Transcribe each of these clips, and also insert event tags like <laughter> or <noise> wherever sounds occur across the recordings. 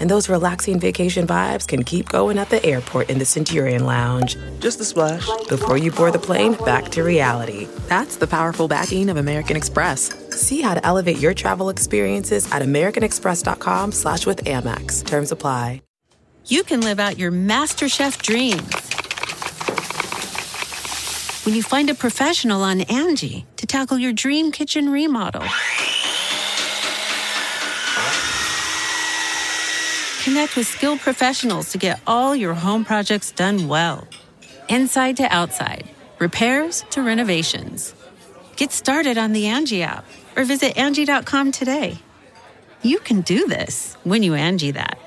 And those relaxing vacation vibes can keep going at the airport in the Centurion Lounge. Just a splash. Before you board the plane, back to reality. That's the powerful backing of American Express. See how to elevate your travel experiences at americanexpress.com slash with Amex. Terms apply. You can live out your MasterChef dreams when you find a professional on Angie to tackle your dream kitchen remodel. Connect with skilled professionals to get all your home projects done well. Inside to outside, repairs to renovations. Get started on the Angie app or visit Angie.com today. You can do this when you Angie that.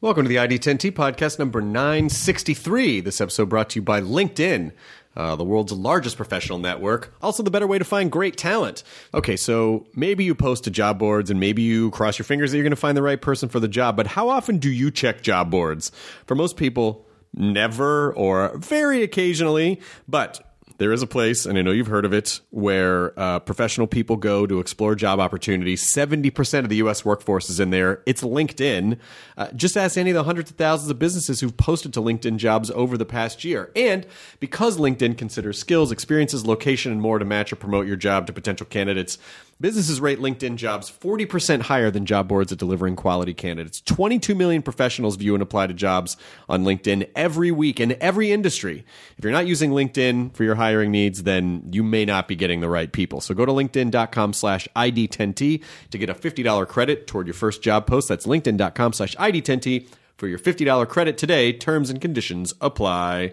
Welcome to the ID10T podcast number 963. This episode brought to you by LinkedIn. Uh, the world's largest professional network, also the better way to find great talent. Okay, so maybe you post to job boards and maybe you cross your fingers that you're going to find the right person for the job, but how often do you check job boards? For most people, never or very occasionally, but there is a place, and I know you've heard of it, where uh, professional people go to explore job opportunities. 70% of the U.S. workforce is in there. It's LinkedIn. Uh, just ask any of the hundreds of thousands of businesses who've posted to LinkedIn jobs over the past year. And because LinkedIn considers skills, experiences, location, and more to match or promote your job to potential candidates, Businesses rate LinkedIn jobs 40% higher than job boards at delivering quality candidates. 22 million professionals view and apply to jobs on LinkedIn every week in every industry. If you're not using LinkedIn for your hiring needs, then you may not be getting the right people. So go to linkedin.com slash ID10T to get a $50 credit toward your first job post. That's linkedin.com slash ID10T for your $50 credit today. Terms and conditions apply.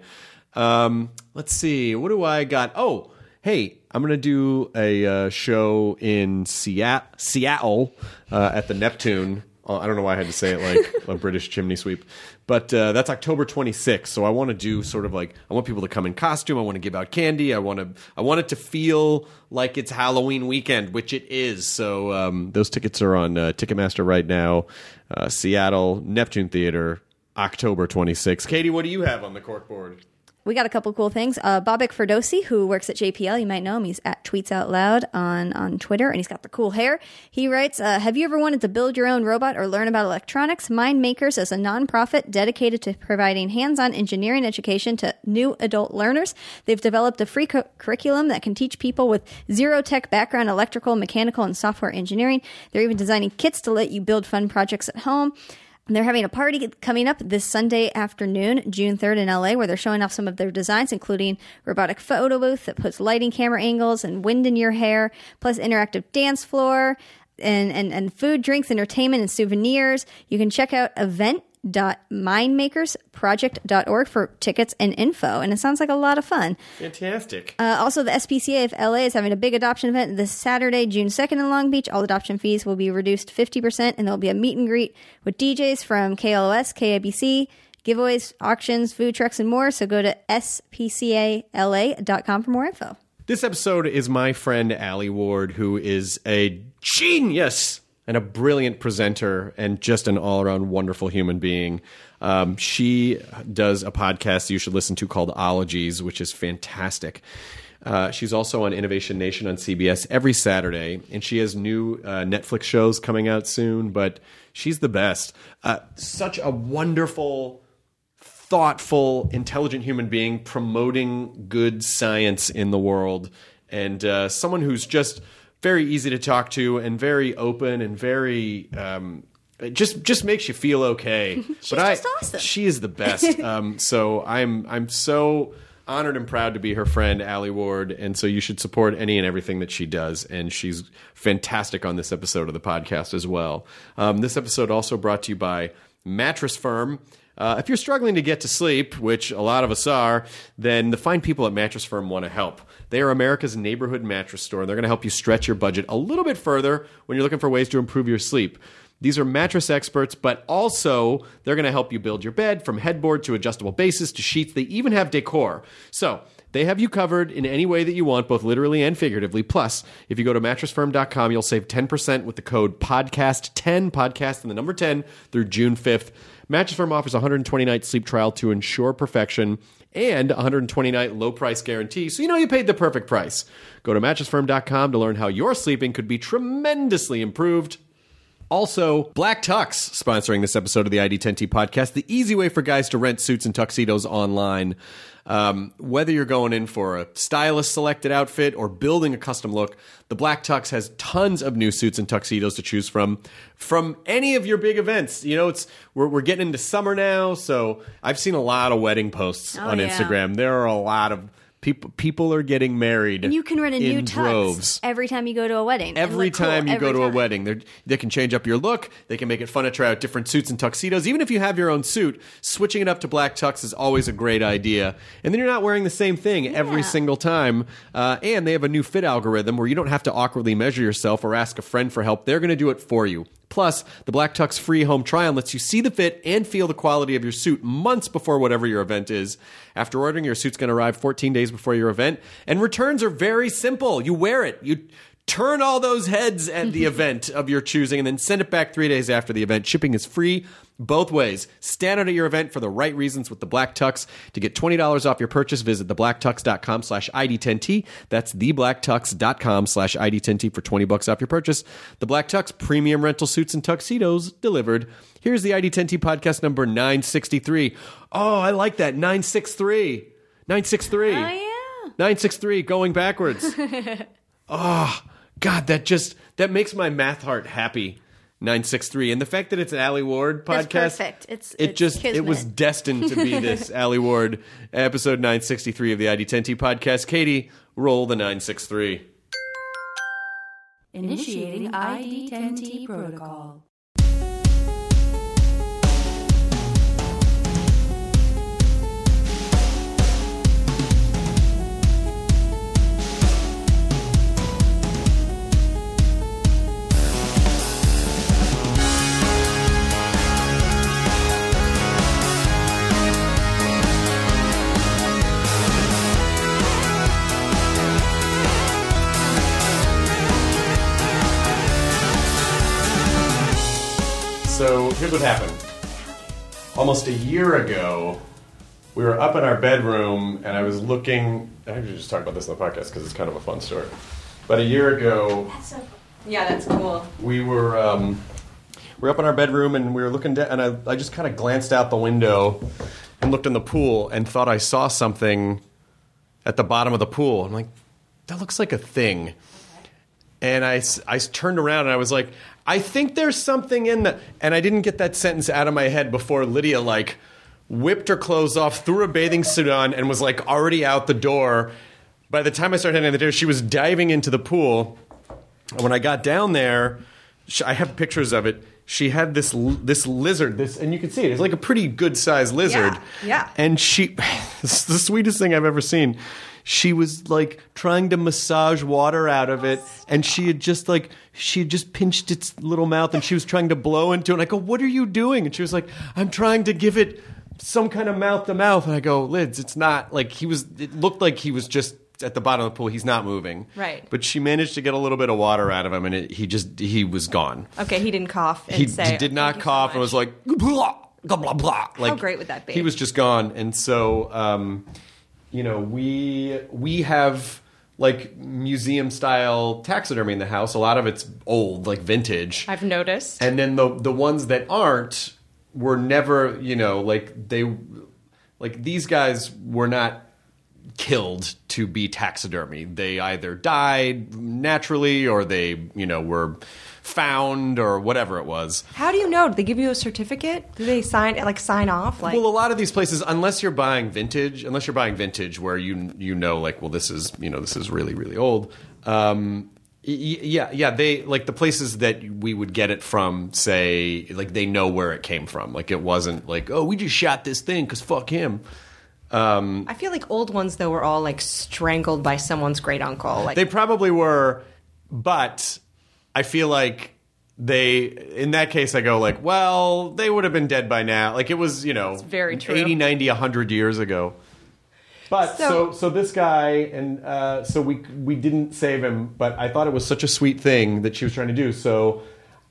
Um, let's see. What do I got? Oh, hey, I'm going to do a uh, show in Seattle, Seattle uh, at the Neptune. Uh, I don't know why I had to say it like <laughs> a British chimney sweep, but uh, that's October 26th. So I want to do sort of like I want people to come in costume. I want to give out candy. I want to I want it to feel like it's Halloween weekend, which it is. So um, those tickets are on uh, Ticketmaster right now. Uh, Seattle Neptune Theater, October 26th. Katie, what do you have on the corkboard? We got a couple cool things. Uh, Bobak Ferdowsi, who works at JPL, you might know him. He's at Tweets Out Loud on, on Twitter, and he's got the cool hair. He writes, uh, Have you ever wanted to build your own robot or learn about electronics? Mind Makers is a nonprofit dedicated to providing hands-on engineering education to new adult learners. They've developed a free cu- curriculum that can teach people with zero tech background, electrical, mechanical, and software engineering. They're even designing kits to let you build fun projects at home. They're having a party coming up this Sunday afternoon, June 3rd in LA, where they're showing off some of their designs, including robotic photo booth that puts lighting camera angles and wind in your hair, plus interactive dance floor and, and, and food, drinks, entertainment, and souvenirs. You can check out event mindmakersproject.org for tickets and info. And it sounds like a lot of fun. Fantastic. Uh, also, the SPCA of LA is having a big adoption event this Saturday, June 2nd in Long Beach. All adoption fees will be reduced 50%, and there'll be a meet and greet with DJs from KLOS, KABC, giveaways, auctions, food trucks, and more. So go to spcala.com for more info. This episode is my friend Alie Ward, who is a genius and a brilliant presenter and just an all around wonderful human being. Um, she does a podcast you should listen to called Ologies, which is fantastic. Uh, she's also on Innovation Nation on CBS every Saturday, and she has new uh, Netflix shows coming out soon. But she's the best. Uh, such a wonderful, thoughtful, intelligent human being promoting good science in the world, and uh, someone who's just very easy to talk to and very open and very um, it just just makes you feel okay. <laughs> She's but just I, awesome. She is the best. <laughs> um, so I'm I'm so honored and proud to be her friend Alie Ward, and so you should support any and everything that she does. And she's fantastic on this episode of the podcast as well. Um, this episode also brought to you by Mattress Firm. Uh, if you're struggling to get to sleep, which a lot of us are, then the fine people at Mattress Firm want to help. They are America's neighborhood mattress store, and they're going to help you stretch your budget a little bit further when you're looking for ways to improve your sleep. These are mattress experts, but also they're going to help you build your bed from headboard to adjustable bases to sheets. They even have decor. So, They have you covered in any way that you want, both literally and figuratively. Plus, if you go to mattressfirm.com, you'll save 10% with the code podcast10, podcast and the number 10 through June 5th. Mattress Firm offers a 120 night sleep trial to ensure perfection and a 120 night low price guarantee, so you know you paid the perfect price. Go to mattressfirm.com to learn how your sleeping could be tremendously improved. Also, Black Tux sponsoring this episode of the ID10T podcast, the easy way for guys to rent suits and tuxedos online. Um, whether you're going in for a stylist selected outfit or building a custom look, the Black Tux has tons of new suits and tuxedos to choose from from any of your big events. You know, it's we're, we're getting into summer now, so I've seen a lot of wedding posts Oh, on yeah. Instagram. There are a lot of people people are getting married. And you can rent a new tux droves. every time you go to a wedding. every look cool time you every go to a wedding They're, they can change up your look. They can make it fun to try out different suits and tuxedos. Even if you have your own suit switching it up to black tux is always a great idea. And then you're not wearing the same thing every single time. Uh, and they have a new fit algorithm where you don't have to awkwardly measure yourself or ask a friend for help. They're going to do it for you Plus, the Black Tux free home trial lets you see the fit and feel the quality of your suit months before whatever your event is. After ordering, your suit's going to arrive 14 days before your event, and returns are very simple. You wear it, you turn all those heads at the <laughs> event of your choosing, and then send it back three days after the event. Shipping is free both ways. Stand out at your event for the right reasons with the Black Tux. To get $20 off your purchase, visit theblacktux.com slash ID10T. That's theblacktux.com slash ID10T for 20 bucks off your purchase. The Black Tux, premium rental suits and tuxedos delivered. Here's the ID10T podcast number 963. Oh, I like that. 963. 963. Oh, yeah. 963 going backwards. oh, <laughs> God, that just that makes my math heart happy. 963 and the fact that it's an Alie Ward That's podcast perfect. It's- it it's just it was destined to be <laughs> this Alie Ward episode 963 of the ID10T podcast. Katie, roll the 963. Initiating ID10T protocol. So here's what happened. Almost a year ago, we were up in our bedroom, and I was looking. I should just talk about this in the podcast because it's kind of a fun story. But a year ago, Yeah, that's cool. we were um, we were up in our bedroom, and we were looking down, and I, I just kind of glanced out the window and looked in the pool, and thought I saw something at the bottom of the pool. I'm like, that looks like a thing. And I, s- I s- turned around and I was like, I think there's something in that. And I didn't get that sentence out of my head before Lydia, like, whipped her clothes off, threw a bathing suit on, and was, like, already out the door. By the time I started heading out the door, she was diving into the pool. And when I got down there, sh I have pictures of it. She had this this lizard, this, and you can see it. It's like a pretty good sized lizard. yeah. And she, <laughs> it's the sweetest thing I've ever seen. She was like trying to massage water out of it, and she had just like she had just pinched its little mouth, and she was trying to blow into it. And I go, "What are you doing?" And she was like, "I'm trying to give it some kind of mouth to mouth." And I go, "Lids, it's not like he was. It looked like he was just." At the bottom of the pool, he's not moving. Right. But she managed to get a little bit of water out of him, and it, he just he was gone. Okay, he didn't cough and He say. did "Oh, not you so cough and was like blah blah blah. Like, great would that be? He was just gone, and so um, you know we we have like museum style taxidermy in the house. A lot of it's old, like vintage, I've noticed. and then the the ones that aren't were never you know like they like these guys were not killed to be taxidermy. They either died naturally or they, you know, were found or whatever it was. How do you know? Do they give you a certificate? Do they sign like sign off? Like well, a lot of these places, unless you're buying vintage, unless you're buying vintage, where you you know, like, well, this is you know, this is really really old. Um, yeah, yeah, they like the places that we would get it from. Say, like they know where it came from. Like it wasn't like, oh, we just shot this thing because fuck him. Um, I feel like old ones though were all like strangled by someone's great uncle. Like They probably were, but I feel like they in that case I go like, well, they would have been dead by now. Like it was, you know, very true. 80, 90, 100 years ago. But so, So- so this guy and uh, so we we didn't save him, but I thought it was such a sweet thing that she was trying to do. So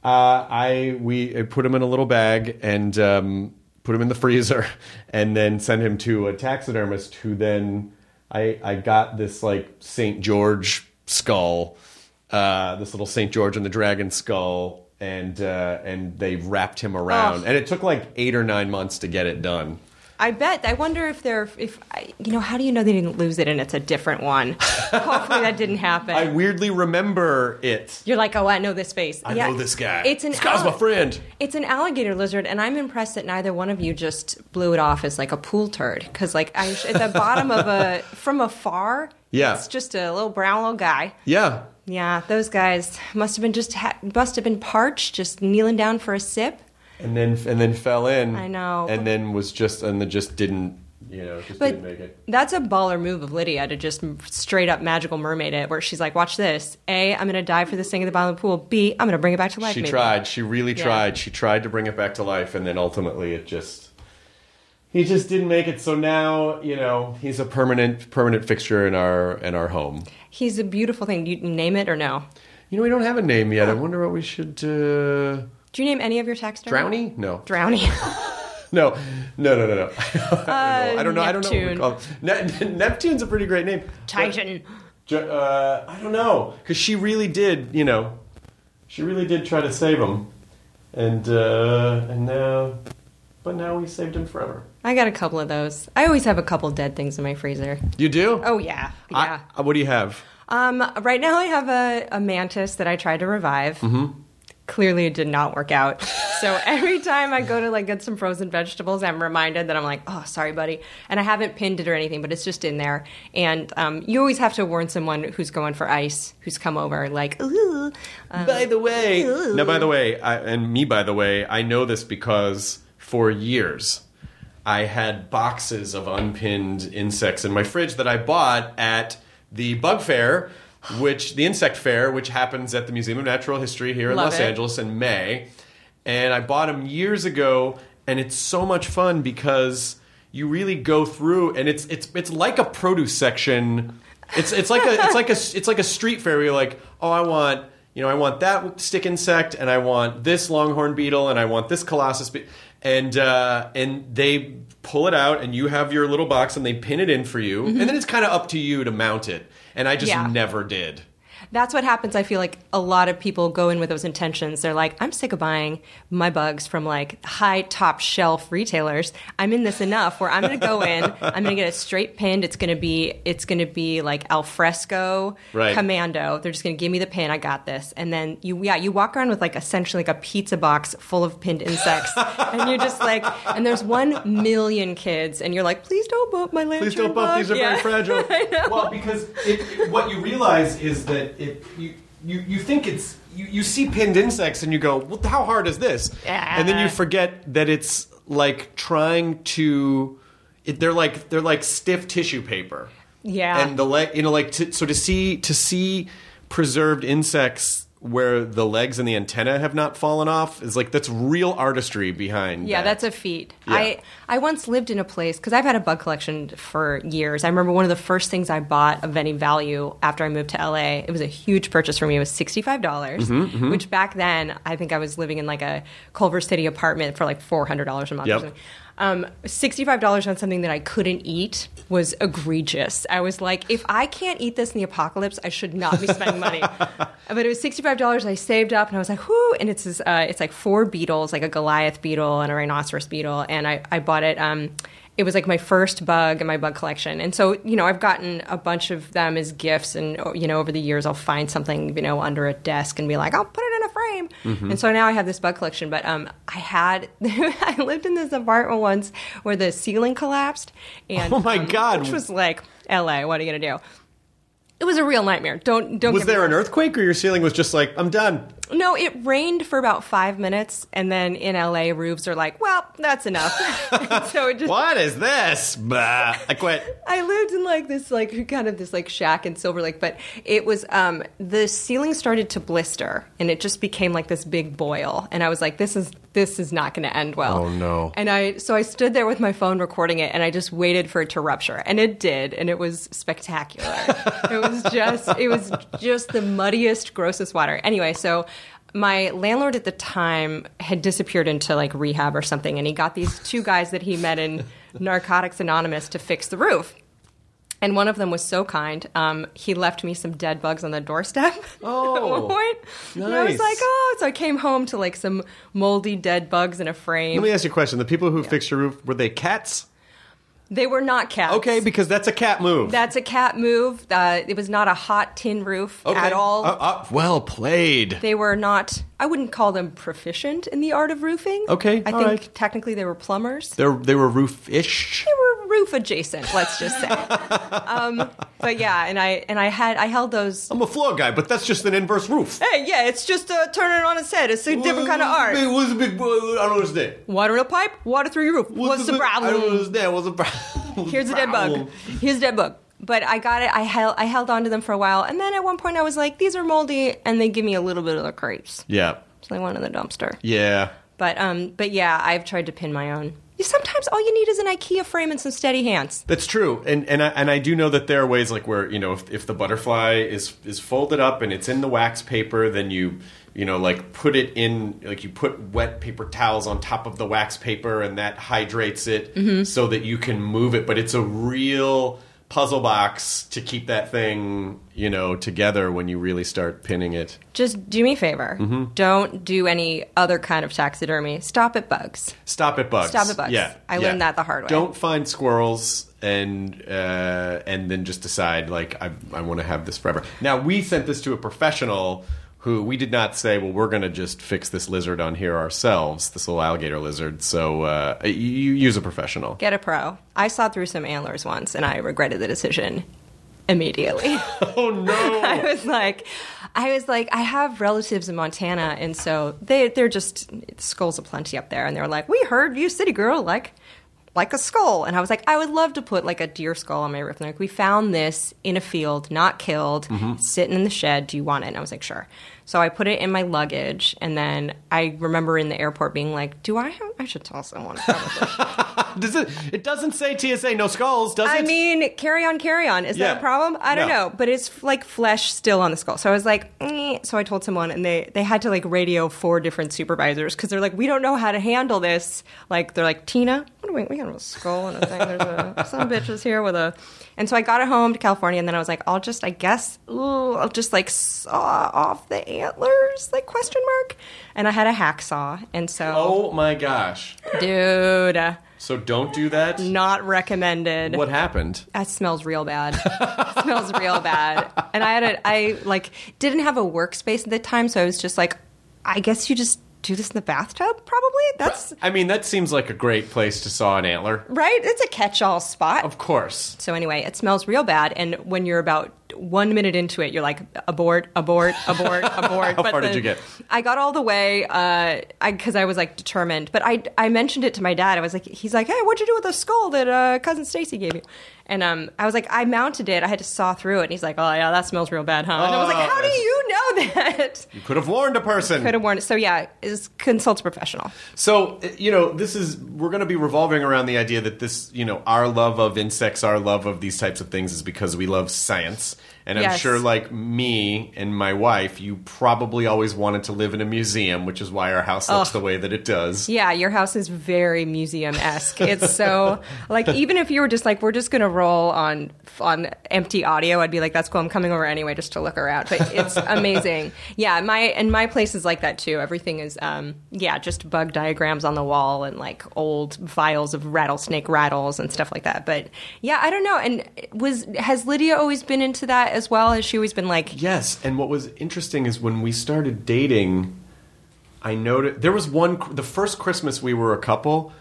uh, I we I put him in a little bag and um, put him in the freezer, <laughs> and then sent him to a taxidermist who then I I got this like Saint George skull, uh, this little Saint George and the dragon skull. And uh, and they wrapped him around, Oh. and it took like eight or nine months to get it done. I bet. I wonder if they're if you know how do you know they didn't lose it and it's a different one. <laughs> Hopefully that didn't happen. I weirdly remember it. You're like, oh, I know this face. I Yeah. know this guy. It's an this guy's my friend. It's an alligator lizard, and I'm impressed that neither one of you just blew it off as like a pool turd. Because like I, at the bottom of a from afar, Yeah. it's just a little brown little guy. Yeah. Yeah, those guys must have been just ha- must have been parched, just kneeling down for a sip. And then and then fell in. I know. And then was just and then just didn't you know just But didn't make it. that's a baller move of Lydia to just straight up magical mermaid it, where she's like, "Watch this. A, I'm going to dive for this thing at the bottom of the pool. B, I'm going to bring it back to life." She maybe." tried. She really Yeah. tried. She tried to bring it back to life, and then ultimately it just he just didn't make it. So now you know he's a permanent permanent fixture in our in our home. He's a beautiful thing. Do you name it or no? You know we don't have a name yet. I wonder what we should. Uh, Do you name any of your taxidermy? Drowny? No. Drowny. <laughs> <laughs> No, no, no, no, no. <laughs> I don't know. I don't know. I don't know. What we Neptune. call Ne- Neptune's a pretty great name. Titan. Ju- Uh, I don't know because she really did. You know, she really did try to save him, and uh, and now, but now we saved him forever. I got a couple of those. I always have a couple dead things in my freezer. You do? Oh yeah, yeah. I, what do you have? Um, right now I have a, a mantis that I tried to revive. Mm-hmm. Clearly, it did not work out. So <laughs> every time I go to like get some frozen vegetables, I'm reminded that I'm like, oh, sorry, buddy. And I haven't pinned it or anything, but it's just in there. And um, you always have to warn someone who's going for ice, who's come over, like, ooh. Um, by the way, now by the way, I, and me by the way, I know this because for years I had boxes of unpinned insects in my fridge that I bought at the bug fair, which the insect fair, which happens at the Museum of Natural History here in Love Los it. Angeles in May. And I bought them years ago, and it's so much fun because you really go through, and it's it's it's like a produce section. It's it's like a it's like a <laughs> it's like a street fair. Where you're like, oh, I want you know I want that stick insect, and I want this longhorn beetle, and I want this colossus, be-, and uh, and they pull it out, and you have your little box, and they pin it in for you, and then it's kind of up to you to mount it. And I just Yeah. never did. That's what happens. I feel like a lot of people go in with those intentions. They're like, I'm sick of buying my bugs from like high top shelf retailers. I'm in this enough where I'm going to go <laughs> in. I'm going to get it straight pinned. It's going to be it's going to be like al fresco Right. commando. They're just going to give me the pin. I got this. And then you yeah you walk around with like essentially like a pizza box full of pinned insects, <laughs> and you're just like, and there's one million kids, and you're like, please don't bump my lantern. Please don't bump. bug." These are <laughs> Yeah. very fragile. Well, because it- what you realize is that it, you, you you think it's you, you see pinned insects and you go, well, how hard is this? And then you forget that it's like trying to. It, they're like they're like stiff tissue paper. Yeah. And the leg, you know, like to, so to see to see preserved insects where the legs and the antenna have not fallen off is like that's real artistry behind. Yeah, that. that's a feat. Yeah. I I once lived in a place because I've had a bug collection for years. I remember one of the first things I bought of any value after I moved to LA. It was a huge purchase for me. It was sixty five dollars, Mm-hmm, which back then I think I was living in like a Culver City apartment for like four hundred dollars a month. Yep. Um, sixty-five dollars on something that I couldn't eat was egregious. I was like, if I can't eat this in the apocalypse, I should not be spending money. <laughs> but it was sixty-five dollars. I saved up, and I was like, whoo! And it's this, uh, it's like four beetles, like a Goliath beetle and a rhinoceros beetle, and I, I bought it. Um, it was like my first bug in my bug collection, and so you know I've gotten a bunch of them as gifts, and you know over the years I'll find something you know under a desk and be like, I'll put it in frame, Mm-hmm. and so now I have this bug collection. But um, I had <laughs> I lived in this apartment once where the ceiling collapsed, and Oh my um, God. which was like L.A. What are you gonna do? It was a real nightmare. Don't don't. Was there an earthquake, or your ceiling was just like, I'm done? No, it rained for about five minutes, and then in LA, roofs are like, well, that's enough. <laughs> so it just. What is this? Bah, I quit. I lived in like this, like kind of this like shack in Silver Lake, but it was um the ceiling started to blister, and it just became like this big boil, and I was like, this is this is not going to end well. Oh, no. And I so I stood there with my phone recording it, and I just waited for it to rupture, and it did, and it was spectacular. <laughs> it was just it was just the muddiest, grossest water. Anyway, so my landlord at the time had disappeared into like rehab or something, and he got these two guys that he met in <laughs> Narcotics Anonymous to fix the roof. And one of them was so kind. Um, he left me some dead bugs on the doorstep Oh, <laughs> at one point. And I was like, oh, so I came home to like some moldy dead bugs in a frame. Let me ask you a question. The people who fixed your roof, were they cats? They were not cats. Okay, because that's a cat move. That's a cat move. Uh, it was not a hot tin roof okay. at all. Uh, uh, well played. they were not. I wouldn't call them proficient in the art of roofing. Okay, I think right. technically they were plumbers. They're, they were roof-ish. They were roof adjacent. Let's just say. <laughs> um, but yeah, and I and I had I held those. I'm a floor guy, but that's just an inverse roof. Hey, yeah, it's just uh, turning it on its head. It's a different kind of art. What's the big? I don't understand. Water in a pipe, water through your roof. What's, the big- I don't understand. What's the <laughs> problem? Here's a dead bug. Here's a dead bug. But I got it. I held I held on to them for a while, and then at one point I was like, "These are moldy," and they give me a little bit of the creeps, Yeah. so they went in the dumpster. Yeah. But um, but yeah, I've tried to pin my own. Sometimes all you need is an IKEA frame and some steady hands. That's true, and and I, and I do know that there are ways like where you know if, if the butterfly is is folded up and it's in the wax paper, then you you know like put it in like you put wet paper towels on top of the wax paper, and that hydrates it Mm-hmm. so that you can move it. But it's a real puzzle box to keep that thing you know together when you really start pinning it. Just do me a favor. Mm-hmm. Don't do any other kind of taxidermy. Stop at bugs. Stop at bugs. Stop at bugs. Yeah, I yeah. learned that the hard way. Don't find squirrels and uh, and then just decide like I I want to have this forever. Now we sent this to a professional who we did not say well we're going to just fix this lizard on here ourselves this little alligator lizard. So uh, you, you use a professional. Get a pro. I saw through some antlers once, and I regretted the decision immediately. <laughs> Oh no! <laughs> I was like, I was like, I have relatives in Montana, and so they they're just skulls aplenty up there, and they were like, we heard you, city girl, like like a skull, and I was like, I would love to put like a deer skull on my roof. And they're like, we found this in a field, not killed, mm-hmm. sitting in the shed. Do you want it? And I was like, sure. So I put it in my luggage, and then I remember in the airport being like, "Do I have? I should tell someone." <laughs> Does it? It doesn't say TSA no skulls, does I it? I mean, carry on, carry on. Is Yeah. that a problem? I don't No. know, but it's like flesh still on the skull. So I was like, eh. so I told someone, and they they had to like radio four different supervisors because they're like, we don't know how to handle this. Like they're like, Tina, what do we? We got a skull and a thing. There's a some bitches here with a. And so I got it home to California, and then I was like, I'll just, I guess, ooh, I'll just like saw off the antlers, like question mark. And I had a hacksaw, and so, Oh my gosh! dude, uh, So don't do that. not recommended. What happened? That smells real bad. <laughs> Smells real bad. And I had a, I like didn't have a workspace at the time, so I was just like, I guess you just do this in the bathtub. Probably that's I mean, that seems like a great place to saw an antler. right. It's a catch-all spot. Of course. So anyway, it smells real bad, and when you're about one minute into it, you're like abort, abort, abort, <laughs> abort. How far did you get? I got all the way, uh, I because I was like determined. But I I mentioned it to my dad. I was like, he's like, hey, what'd you do with the skull that uh, cousin Stacy gave you? And um, I was like, I mounted it. I had to saw through it. And he's like, oh yeah, that smells real bad, huh? And I was like, Oh, how do you know <laughs> that? You could have warned a person. Could have warned. So yeah, is consult a professional. So, uh, you know, this is, we're going to be revolving around the idea that this, you know, our love of insects, our love of these types of things is because we love science. And I'm sure, like me and my wife, you probably always wanted to live in a museum, which is why our house looks the way that it does. Yeah, your house is very museum esque. It's so <laughs> like even if you were just like we're just gonna roll on on empty audio, I'd be like that's cool. I'm coming over anyway just to look around. But it's <laughs> amazing. Yeah, my and my place is like that too. Everything is um yeah just bug diagrams on the wall and like old vials of rattlesnake rattles and stuff like that. But yeah, I don't know. And was has Lydia always been into that as well? Has she always been like Yes, and what was interesting is when we started dating, I noticed there was one. The first Christmas we were a couple,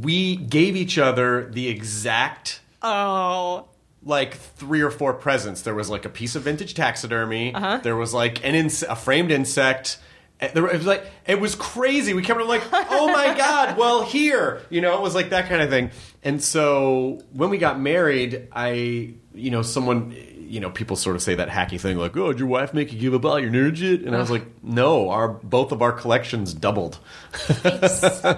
we gave each other the exact oh like three or four presents. There was like a piece of vintage taxidermy. Uh-huh. There was like an ins- a framed insect, eh, there- It was like it was crazy. We kept like, "Oh my <laughs> god!" Well, here, you know, it was like that kind of thing. And so when we got married, I, you know, someone, you know, people sort of say that hacky thing like, "Oh, did your wife make you give up all your nerd shit?" And I was like, "No, our both of our collections doubled." <laughs>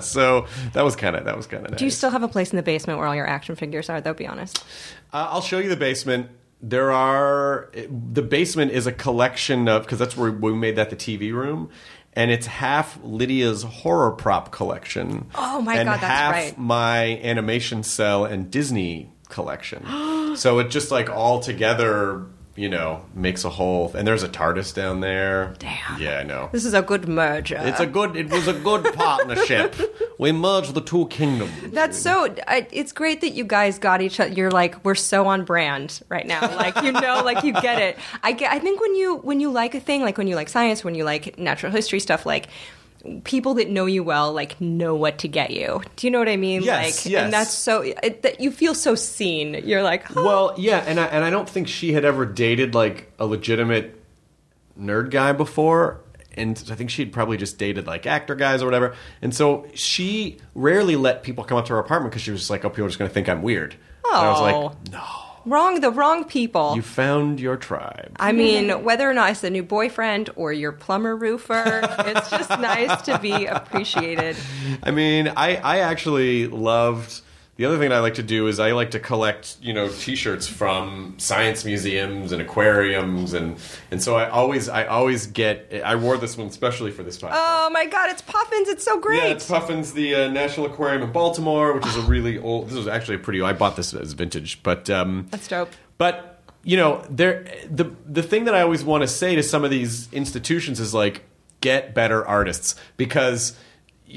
so that was kind of that was kind of nice. Do you still have a place in the basement where all your action figures are? Though, be honest. Uh, I'll show you the basement. There are the basement is a collection of because that's where we made that the TV room, and it's half Lydia's horror prop collection. Oh my and God, that's half right. My animation cell and Disney collection. <gasps> so it just like all together, you know, makes a whole. And there's a TARDIS down there. Damn. Yeah, I know. This is a good merger. It's a good. It was a good <laughs> partnership. we merged the two kingdoms. That's so. I, it's great that you guys got each other. You're like we're so on brand right now. Like you know, like you get it. I get. I think when you when you like a thing, like when you like science, when you like natural history stuff, like people that know you well, like know what to get you. Do you know what I mean? Yes, like, yes. And that's so. It, that you feel so seen. You're like, oh, Well, yeah, and I, and I don't think she had ever dated like a legitimate nerd guy before. And I think she'd probably just dated like actor guys or whatever. And so she rarely let people come up to her apartment because she was just like, oh, people are just going to think I'm weird. And I was Oh. like, no, wrong. The wrong people. you found your tribe. I mean, whether or not it's a new boyfriend or your plumber roofer, it's just nice to be appreciated. <laughs> I mean, I, I actually loved. The other thing I like to do is I like to collect, you know, T-shirts from science museums and aquariums, and and so I always I always get. I wore this one especially for this podcast. Oh my god, it's Puffins! It's so great. Yeah, it's Puffin's the uh, National Aquarium in Baltimore, which is a really old. This was actually a pretty. I bought this as vintage, but um, That's dope. But you know, there the the thing that I always want to say to some of these institutions is like, get better artists because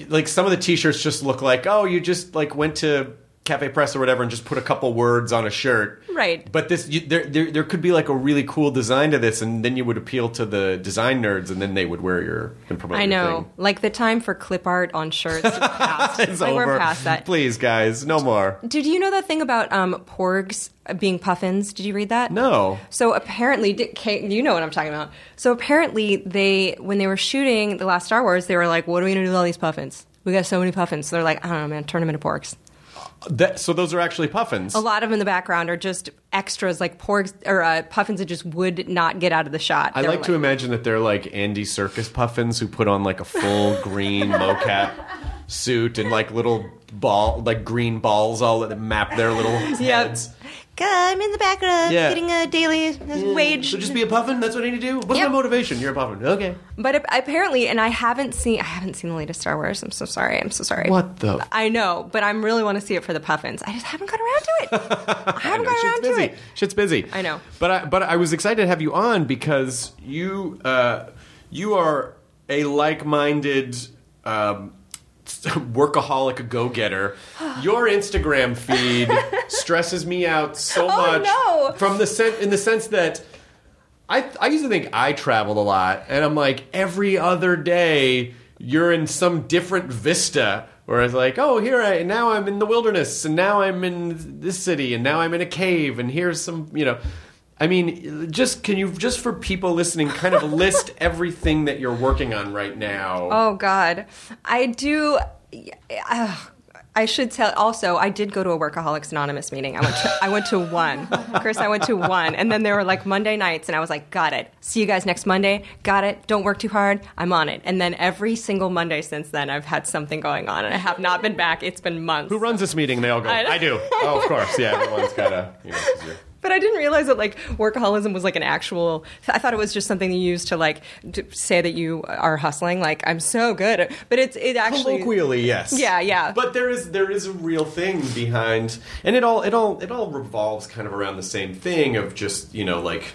like some of the T-shirts just look like oh you just like went to Cafe Press or whatever and just put a couple words on a shirt. Right. But this you, there, there there could be like a really cool design to this, and then you would appeal to the design nerds, and then they would wear your and promote. I know. Like the time for clip art on shirts <laughs> is past. It's like, over. We're past that. Please, guys, no more. Did you know that thing about um, porgs being puffins? Did you read that? No. So apparently, you know what I'm talking about. So apparently, they when they were shooting the last Star Wars, they were like, "What are we gonna do with all these puffins? We got so many puffins." So they're like, "I don't know, man. Turn them into porgs." That, so those are actually puffins. A lot of them in the background are just extras, like porgs or uh, puffins that just would not get out of the shot. I They're like to imagine that they're like Andy Serkis puffins who put on like a full <laughs> green mocap suit and like little ball, like green balls all that map their little heads. I'm in the background Yeah. getting a daily wage. So just be a puffin. That's what I need to do. What's Yep. my motivation? You're a puffin. Okay. But ap- apparently, and I haven't seen I haven't seen the latest Star Wars. I'm so sorry. I'm so sorry. What the? I know, but I really want to see it for the puffins. I just haven't got around to it. <laughs> I haven't got Shit's around busy. to it. Shit's busy. I know. But I but I was excited to have you on because you uh, you are a like minded um, <laughs> workaholic go getter. Your Instagram feed <laughs> stresses me out so Oh, much no. from the sen- in the sense that. I, I used to think I traveled a lot, and I'm like, every other day you're in some different vista. Where it's like, oh, here I now I'm in the wilderness, and now I'm in this city, and now I'm in a cave, and here's some, you know. I mean, just can you just for people listening, kind of list <laughs> everything that you're working on right now? Oh God, I do. Uh, I should tell. Also, I did go to a Workaholics Anonymous meeting. I went to. I went to one. Chris, I went to one, and then there were like Monday nights, and I was like, "Got it. See you guys next Monday. Got it. Don't work too hard. I'm on it." And then every single Monday since then, I've had something going on, and I have not been back. It's been months. Who runs this meeting? They all go. I- I, do. Oh, of course. Yeah, everyone's gotta. You know, But I didn't realize that like workaholism was like an actual. I thought it was just something you use to like to say that you are hustling. Like I'm so good, but it's it actually. colloquially yes Yeah, yeah. but there is there is a real thing behind and it all it all it all revolves kind of around the same thing of just you know like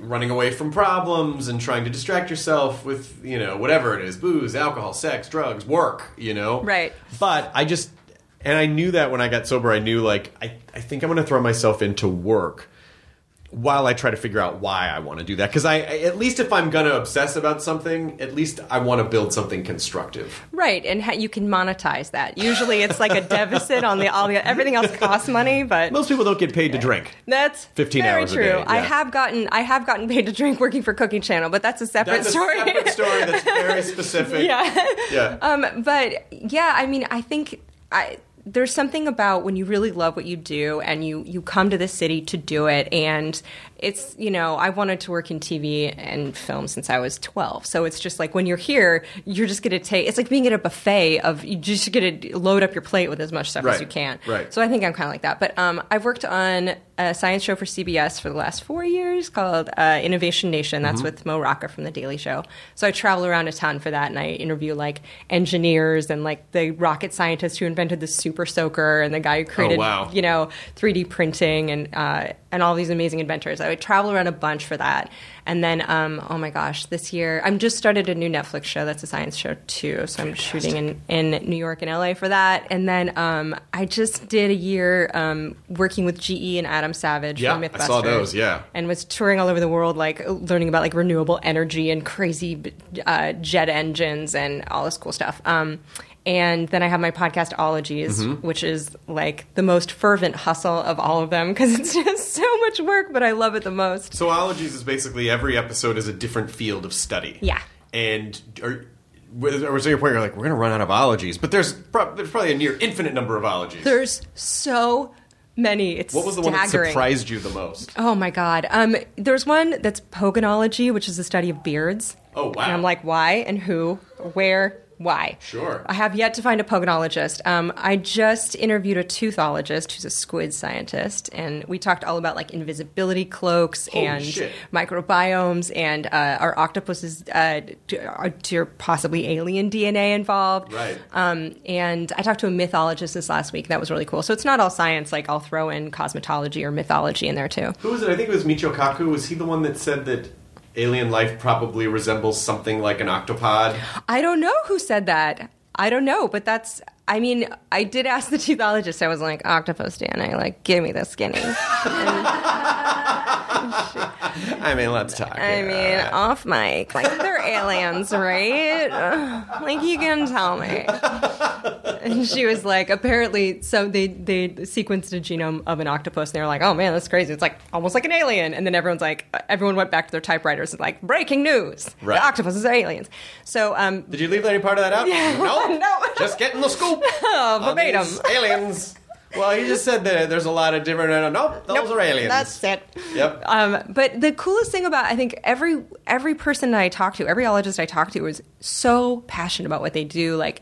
running away from problems and trying to distract yourself with you know whatever it is booze alcohol sex drugs work you know Right. but i just and i knew that when i got sober i knew like i, I think i'm going to throw myself into work while I try to figure out why I want to do that. Because I, at least if I'm going to obsess about something, at least I want to build something constructive. Right, and ha- you can monetize that. Usually, it's like a deficit on the all the everything else costs money, but Most people don't get paid to drink. that's 15 very hours a true. day, I have gotten I have gotten paid to drink working for Cooking Channel, but that's a separate That's a story. separate <laughs> story that's very specific. yeah. Yeah. Um, but yeah, I mean, I think I there's something about when you really love what you do and you you come to this city to do it and it's you know I wanted to work in TV and film since I was 12 so it's just like when you're here you're just gonna take it's like being at a buffet of you just gonna load up your plate with as much stuff Right. as you can Right. so I think I'm kind of like that but um, I've worked on a science show for CBS for the last four years called uh, Innovation Nation that's Mm-hmm. with Mo Rocca from The Daily Show so I travel around a ton for that and I interview like engineers and like the rocket scientist who invented the super soaker and the guy who created Oh, wow. you know 3D printing and uh, and all these amazing inventors. I would travel around a bunch for that, and then um, oh my gosh, this year I'm just started a new Netflix show that's a science show too. So I'm shooting in in New York and LA for that, and then um, I just did a year um, working with GE and Adam Savage Yeah, from I MythBusters. saw those, yeah. and was touring all over the world, like learning about like renewable energy and crazy uh, jet engines and all this cool stuff. Um, and then I have my podcast Ologies, Mm-hmm. which is like the most fervent hustle of all of them because it's <laughs> just so much work, but I love it the most. So ologies is basically every episode is a different field of study. Yeah. And are, or was there your point you're like, we're going to run out of ologies, but there's, prob- there's probably a near infinite number of ologies. There's so many. It's what was the one that surprised you the most? Oh my god. Um, there's one that's pogonology, which is the study of beards. Oh, wow. And I'm like, why and who, where, why? Sure. I have yet to find a pogonologist. Um, I just interviewed a teuthologist who's a squid scientist, and we talked all about like invisibility cloaks Holy and shit. microbiomes, and uh, our octopuses uh, are possibly alien DNA involved. Right. Um, and I talked to a mythologist this last week. That was really cool. So it's not all science. Like I'll throw in cosmetology or mythology in there too. Who was it? I think it was Michio Kaku. Was he the one that said that alien life probably resembles something like an octopod? I don't know who said that. I don't know, but that's. I mean, I did ask the <laughs> teuthologist. I was like, "Octopus DNA, like, give me the skinny." <laughs> I mean, let's talk. I mean, off mic, like they're aliens, right? Like you can tell me. And she was like, apparently, so they they sequenced a genome of an octopus, and they were like, "Oh man, that's crazy! It's like almost like an alien." And then everyone's like, everyone went back to their typewriters and like, "Breaking news! Right. The octopuses are aliens." So, um, Did you leave any part of that out? <laughs> No. <laughs> No. Just getting the scoop. <laughs> oh, verbatim. aliens. Well, he just said that there's a lot of different. No, nope, those Nope, are aliens. That's it. Yep. Um, but the coolest thing about I think every every person that I talk to, every ologist I talk to, is so passionate about what they do. Like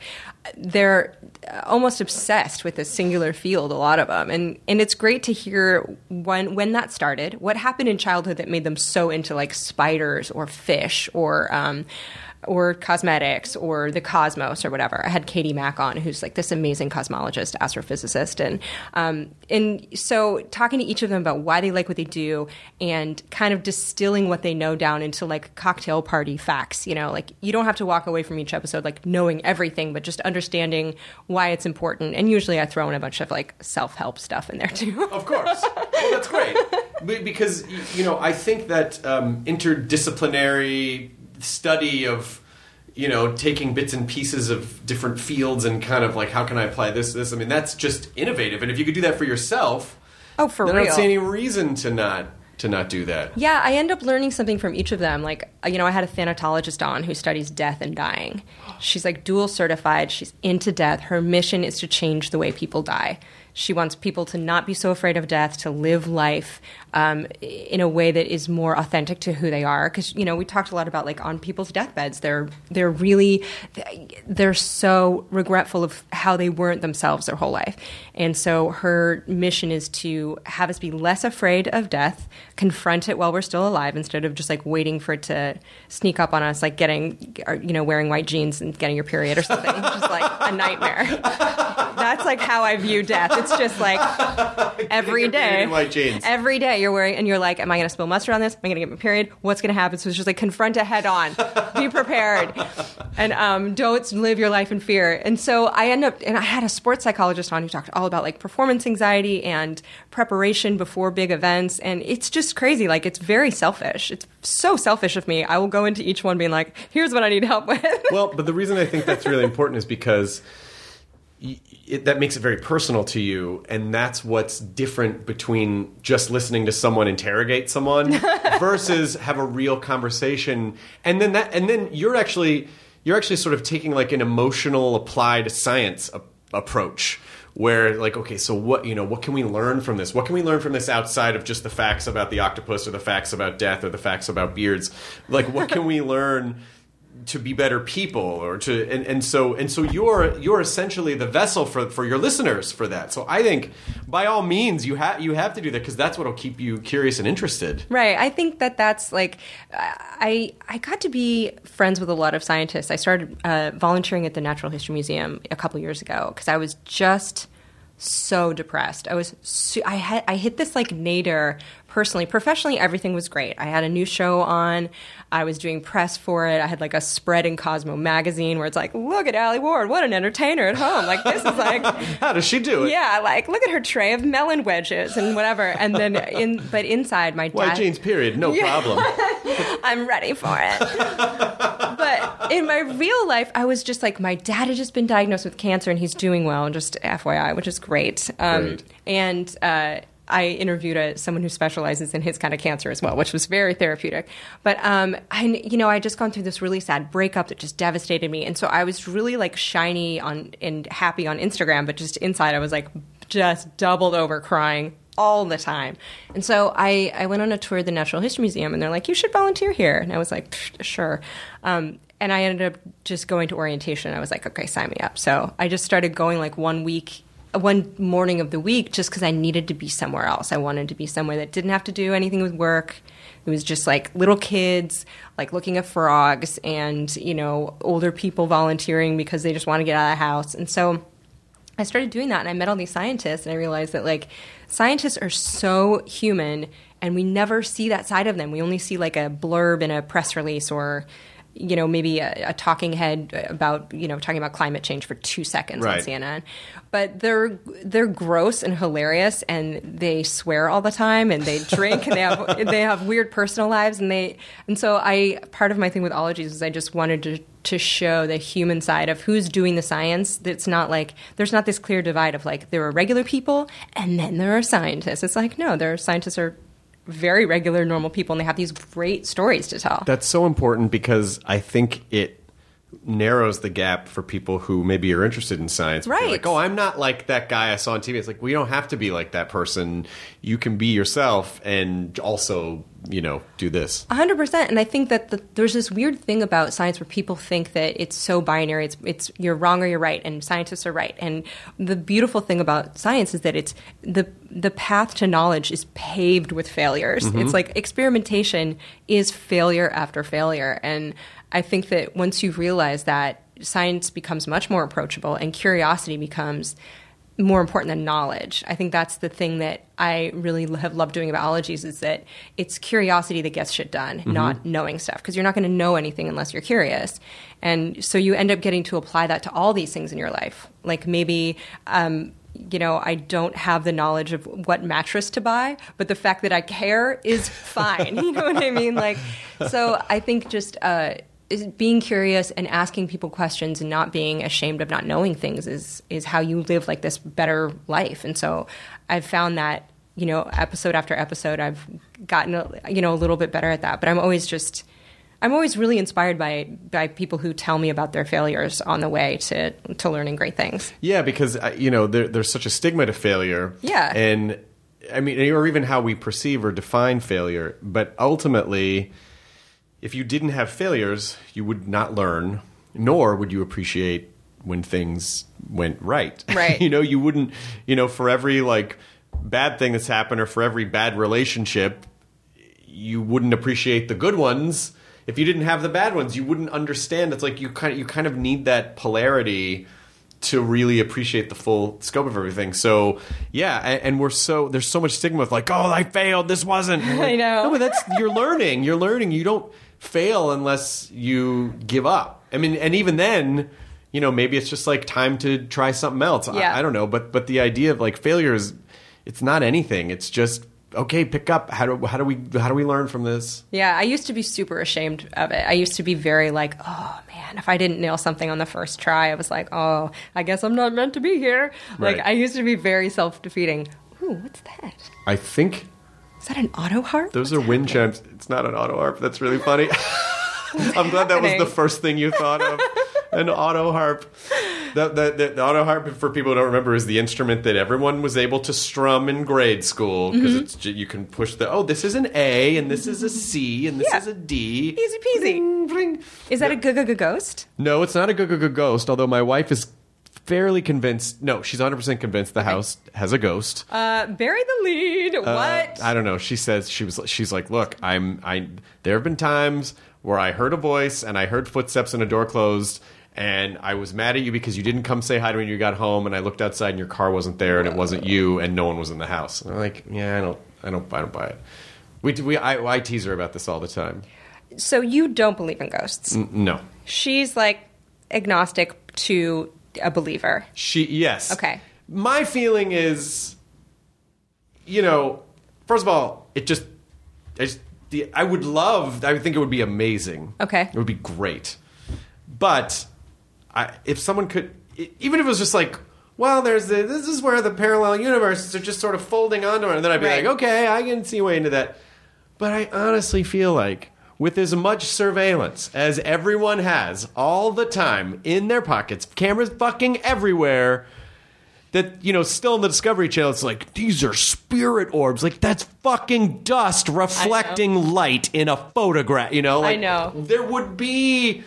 they're almost obsessed with a singular field. A lot of them, and and it's great to hear when when that started. What happened in childhood that made them so into like spiders or fish or um, or cosmetics or the cosmos or whatever. I had Katie Mack on, who's like this amazing cosmologist, astrophysicist, and um, and so talking to each of them about why they like what they do and kind of distilling what they know down into like cocktail party facts. You know, like you don't have to walk away from each episode like knowing everything, but just understanding why it's important. And usually, I throw in a bunch of like self help stuff in there too. Of course. Well, that's great. Because, you know, I think that um, interdisciplinary study of, you know, taking bits and pieces of different fields and kind of like, how can I apply this this? I mean, that's just innovative. And if you could do that for yourself, Oh, for then I real. don't see any reason to not to not do that. Yeah, I end up learning something from each of them. Like, uh, you know, I had a thanatologist on who studies death and dying. She's like dual certified. She's into death. Her mission is to change the way people die. She wants people to not be so afraid of death, to live life um, in a way that is more authentic to who they are. Because you know, we talked a lot about like on people's deathbeds, they're they're really they're so regretful of how they weren't themselves their whole life. And so her mission is to have us be less afraid of death, confront it while we're still alive, instead of just like waiting for it to sneak up on us, like getting you know wearing white jeans and getting your period or something, is like a nightmare. <laughs> That's like how I view death. It's just like <laughs> every your period day, in white jeans. every day you're wearing, and you're like, am I going to spill mustard on this? Am I going to get my period? What's going to happen? So it's just like confront it head on, be prepared, and um, don't live your life in fear. And so I end up, and I had a sports psychologist on who talked all about like performance anxiety and preparation before big events, and it's just crazy. Like it's very selfish. It's so selfish of me. I will go into each one being like, here's what I need help with. well, but the reason I think that's really important is because y- it, that makes it very personal to you, and that's what's different between just listening to someone interrogate someone <laughs> versus have a real conversation, and then that, and then you're actually you're actually sort of taking like an emotional applied science a- approach where like okay so what you know what can we learn from this? What can we learn from this outside of just the facts about the octopus or the facts about death or the facts about beards? Like what can we <laughs> learn to be better people or to and, and so and so you're you're essentially the vessel for for your listeners for that so i think by all means you have you have to do that because that's what'll keep you curious and interested Right. I think that that's like I I got to be friends with a lot of scientists. I started uh, volunteering at the Natural History Museum a couple years ago because I was just so depressed. I was I had I hit this like nadir personally. Professionally, everything was great. I had a new show on. I was doing press for it. I had like a spread in Cosmo magazine where it's like, look at Alie Ward, what an entertainer at home. Like this is like <laughs> how does she do it yeah, like look at her tray of melon wedges and whatever. And then in but inside my dad white jeans period no problem <laughs> I'm ready for it. but in my real life, I was just like, my dad had just been diagnosed with cancer and he's doing well, and just FYI, which is great. Um, Great. And uh, I interviewed a, someone who specializes in his kind of cancer as well, which was very therapeutic. But um, I, you know, I just gone through this really sad breakup that just devastated me, and so I was really like shiny on and happy on Instagram, but just inside I was like just doubled over crying all the time. And so I, I went on a tour of the Natural History Museum, and they're like, "You should volunteer here," and I was like, "Sure." Um, and I ended up just going to orientation. I was like, "Okay, sign me up." So I just started going like one week one morning of the week just because I needed to be somewhere else. I wanted to be somewhere that didn't have to do anything with work. It was just like little kids, like looking at frogs, and you know, older people volunteering because they just want to get out of the house. And so I started doing that, and I met all these scientists, and I realized that like scientists are so human, and we never see that side of them. We only see like a blurb in a press release or you know maybe a, a talking head about you know talking about climate change for two seconds Right. on CNN, but they're they're gross and hilarious, and they swear all the time, and they drink, and they have <laughs> they have weird personal lives, and they and so I part of my thing with ologies is I just wanted to to show the human side of who's doing the science. It's not like there's not this clear divide of like there are regular people and then there are scientists. It's like no, there are scientists are very regular normal people and they have these great stories to tell. That's so important because I think it narrows the gap for people who maybe are interested in science. Right. Like, oh, I'm not like that guy I saw on TV. It's like, we don't have to be like that person. You can be yourself and also, you know, do this. Hundred percent, and I think that the, there's this weird thing about science where people think that it's so binary. It's it's you're wrong or you're right, and scientists are right. And the beautiful thing about science is that it's the the path to knowledge is paved with failures. Mm-hmm. It's like experimentation is failure after failure, and I think that once you realize that, science becomes much more approachable, and curiosity becomes more important than knowledge. I think that's the thing that I really have loved doing about ologies is that it's curiosity that gets shit done, not knowing stuff. Because you're not going to know anything unless you're curious. And so you end up getting to apply that to all these things in your life. Like maybe, um, you know, I don't have the knowledge of what mattress to buy, but the fact that I care is fine. <laughs> you know what I mean? Like, so I think just, uh, being curious and asking people questions and not being ashamed of not knowing things is is how you live like this better life. And so I've found that you know episode after episode I've gotten a, you know a little bit better at that. But I'm always just I'm always really inspired by by people who tell me about their failures on the way to to learning great things. Yeah, because uh, you know there, there's such a stigma to failure. Yeah. and I mean, or even how we perceive or define failure. But ultimately, if you didn't have failures, you would not learn, nor would you appreciate when things went right. <laughs> Right. you know, you wouldn't. You know, for every like bad thing that's happened, or for every bad relationship, you wouldn't appreciate the good ones. If you didn't have the bad ones, you wouldn't understand. It's like you kind of, you kind of need that polarity to really appreciate the full scope of everything. So yeah, and, and we're so there's so much stigma of like, oh, I failed. This wasn't. <laughs> I know. No, but that's you're learning. You're learning. You don't fail unless you give up. I mean, and even then, you know, maybe it's just like time to try something else. I- Yeah. I, don't know, but but the idea of like failure is, it's not anything. It's just okay. Pick up. How do how do we how do we learn from this? Yeah, I used to be super ashamed of it. I used to be very like, oh man, if I didn't nail something on the first try, I was like, oh, I guess I'm not meant to be here. Like, I used to be very self defeating. Ooh, what's that? I think Is that an auto harp? those are wind chimes. It's not an auto harp. That's really funny. <laughs> I'm glad that was the first thing you thought of. An auto harp. The, the, the, the auto harp, for people who don't remember, is the instrument that everyone was able to strum in grade school because Mm-hmm. it's you can push the oh this is an A and this is a C and this Yeah. is a D. Easy peasy. Bling, bling. Is that a g g ghost? No, it's not a go go go ghost. Although my wife is fairly convinced. No, she's 100 percent convinced the house has a ghost. Uh, bury the lead. Uh, what? I don't know. She says she was. She's like, look, I'm. I. There have been times where I heard a voice and I heard footsteps and a door closed, and I was mad at you because you didn't come say hi to me when you got home, and I looked outside and your car wasn't there and it wasn't you, and no one was in the house. And I'm like, yeah, I don't. I don't. I don't buy it. We. We. I, I tease her about this all the time. so you don't believe in ghosts? N- No. She's like agnostic to a believer. She yes. Okay. My feeling is, you know, first of all, it just, I just, the, I would love. I would think it would be amazing. Okay. It would be great, but I, if someone could, even if it was just like. Well, there's the, this is where the parallel universes are just sort of folding onto it, and then I'd be Right. like, okay, I can see way into that. But I honestly feel like with as much surveillance as everyone has all the time in their pockets, cameras fucking everywhere, that, you know, still in the Discovery Channel, it's like, these are spirit orbs. Like, that's fucking dust reflecting light in a photograph, you know? Like, I know. There would be.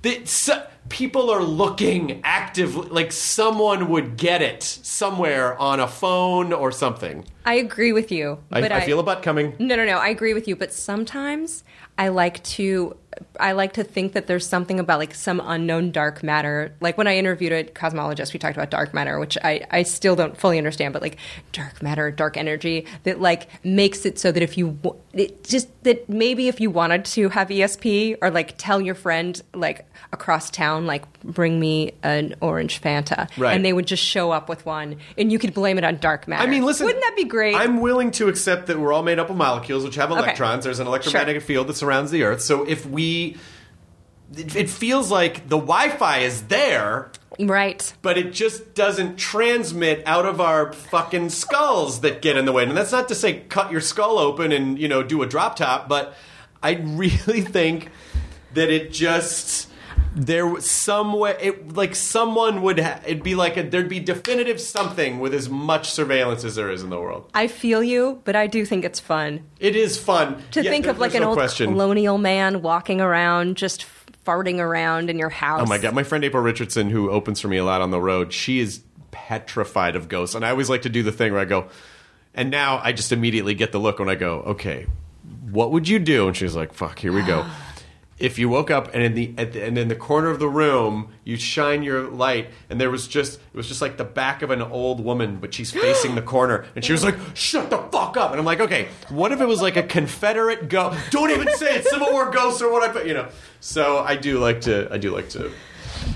That so, people are looking actively, like someone would get it somewhere on a phone or something. I agree with you. I, but I feel a butt coming. No, no, no. I agree with you, but sometimes I like to I like to think that there's something about like some unknown dark matter. Like when I interviewed a cosmologist, we talked about dark matter, which I I still don't fully understand, but like dark matter, dark energy that like makes it so that if you it just that maybe if you wanted to have ESP or like tell your friend like across town like bring me an orange Fanta Right. and they would just show up with one and you could blame it on dark matter. I mean, listen. Wouldn't that be great? I'm willing to accept that we're all made up of molecules which have electrons. There's an electromagnetic field that surrounds the Earth. So if we. It it feels like the Wi Fi is there, right. but it just doesn't transmit out of our fucking skulls that get in the way. And that's not to say cut your skull open and, you know, do a drop top, but I really <laughs> think that it just there was some way it like someone would ha- it'd be like a, there'd be definitive something with as much surveillance as there is in the world. I feel you, but I do think it's fun It is fun to Yeah, think there- of like there's an no old question. colonial man walking around, just farting around in your house. Oh my god, my friend April Richardson, who opens for me a lot on the road, she is petrified of ghosts, and I always like to do the thing where I go, and now I just immediately get the look when I go, okay, what would you do? And she's like, fuck, here we go. <gasps> <gasps> <gasps> If you woke up and in the, at the and in the corner of the room you shine your light and there was just it was just like the back of an old woman but she's facing the <gasps> corner and she was like shut the fuck up and I'm like okay what if it was like a Confederate ghost don't even say it Civil War ghost or what I put you know so I do like to I do like to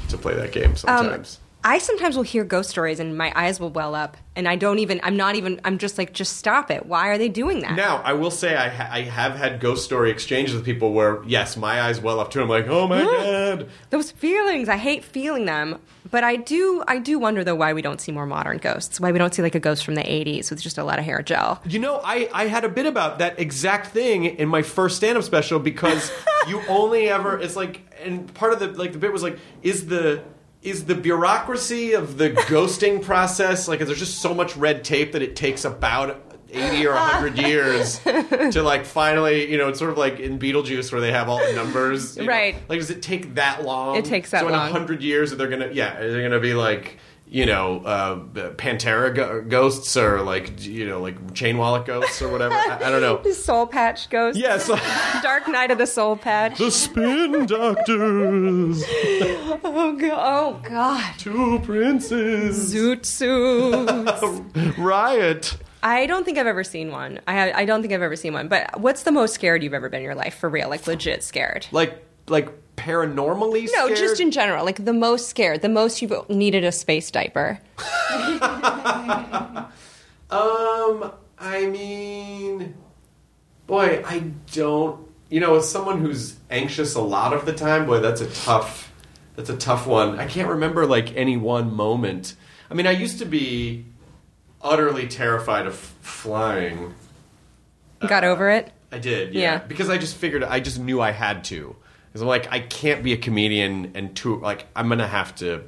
to play that game um, sometimes. I sometimes will hear ghost stories and my eyes will well up, and I don't even. I'm not even. I'm just like, just stop it. Why are they doing that? Now, I will say I, ha- I have had ghost story exchanges with people where, yes, my eyes well up too. I'm like, oh my <gasps> god. Those feelings, I hate feeling them. But I do. I do wonder though why we don't see more modern ghosts. Why we don't see like a ghost from the '80s with just a lot of hair gel. You know, I, I had a bit about that exact thing in my first stand up special because <laughs> you only ever, it's like, and part of the, like, the bit was like, is the, is the bureaucracy of the <laughs> ghosting process, like, is there just so much red tape that it takes about 80 or 100 <laughs> years to, like, finally, you know, it's sort of like in Beetlejuice where they have all the numbers. you know? Right. Like, does it take that long? It takes that so in long. 100 years, are they're going to, yeah, are they're going to be like, you know, uh, Pantera go- ghosts or like you know, like chain wallet ghosts or whatever. I, I don't know. <laughs> Soul Patch Ghost. Yeah, so <laughs> Dark Knight of the Soul Patch. the Spin Doctors, <laughs> Oh, go- oh God. two princes, Zoot suits. riot. I don't think I've ever seen one. I I don't think I've ever seen one. But what's the most scared you've ever been in your life? For real, like legit scared. Like like paranormally. No, scared? just in general, like the most scared, the most you've needed a space diaper. <laughs> Um, I mean, boy, I don't. You know, as someone who's anxious a lot of the time, boy, that's a tough. That's a tough one. I can't remember like any one moment. I mean, I used to be utterly terrified of flying. Got over it. I did, yeah. Yeah. Because I just figured, I just knew I had to. Because I'm like, I can't be a comedian and two, like, I'm gonna have to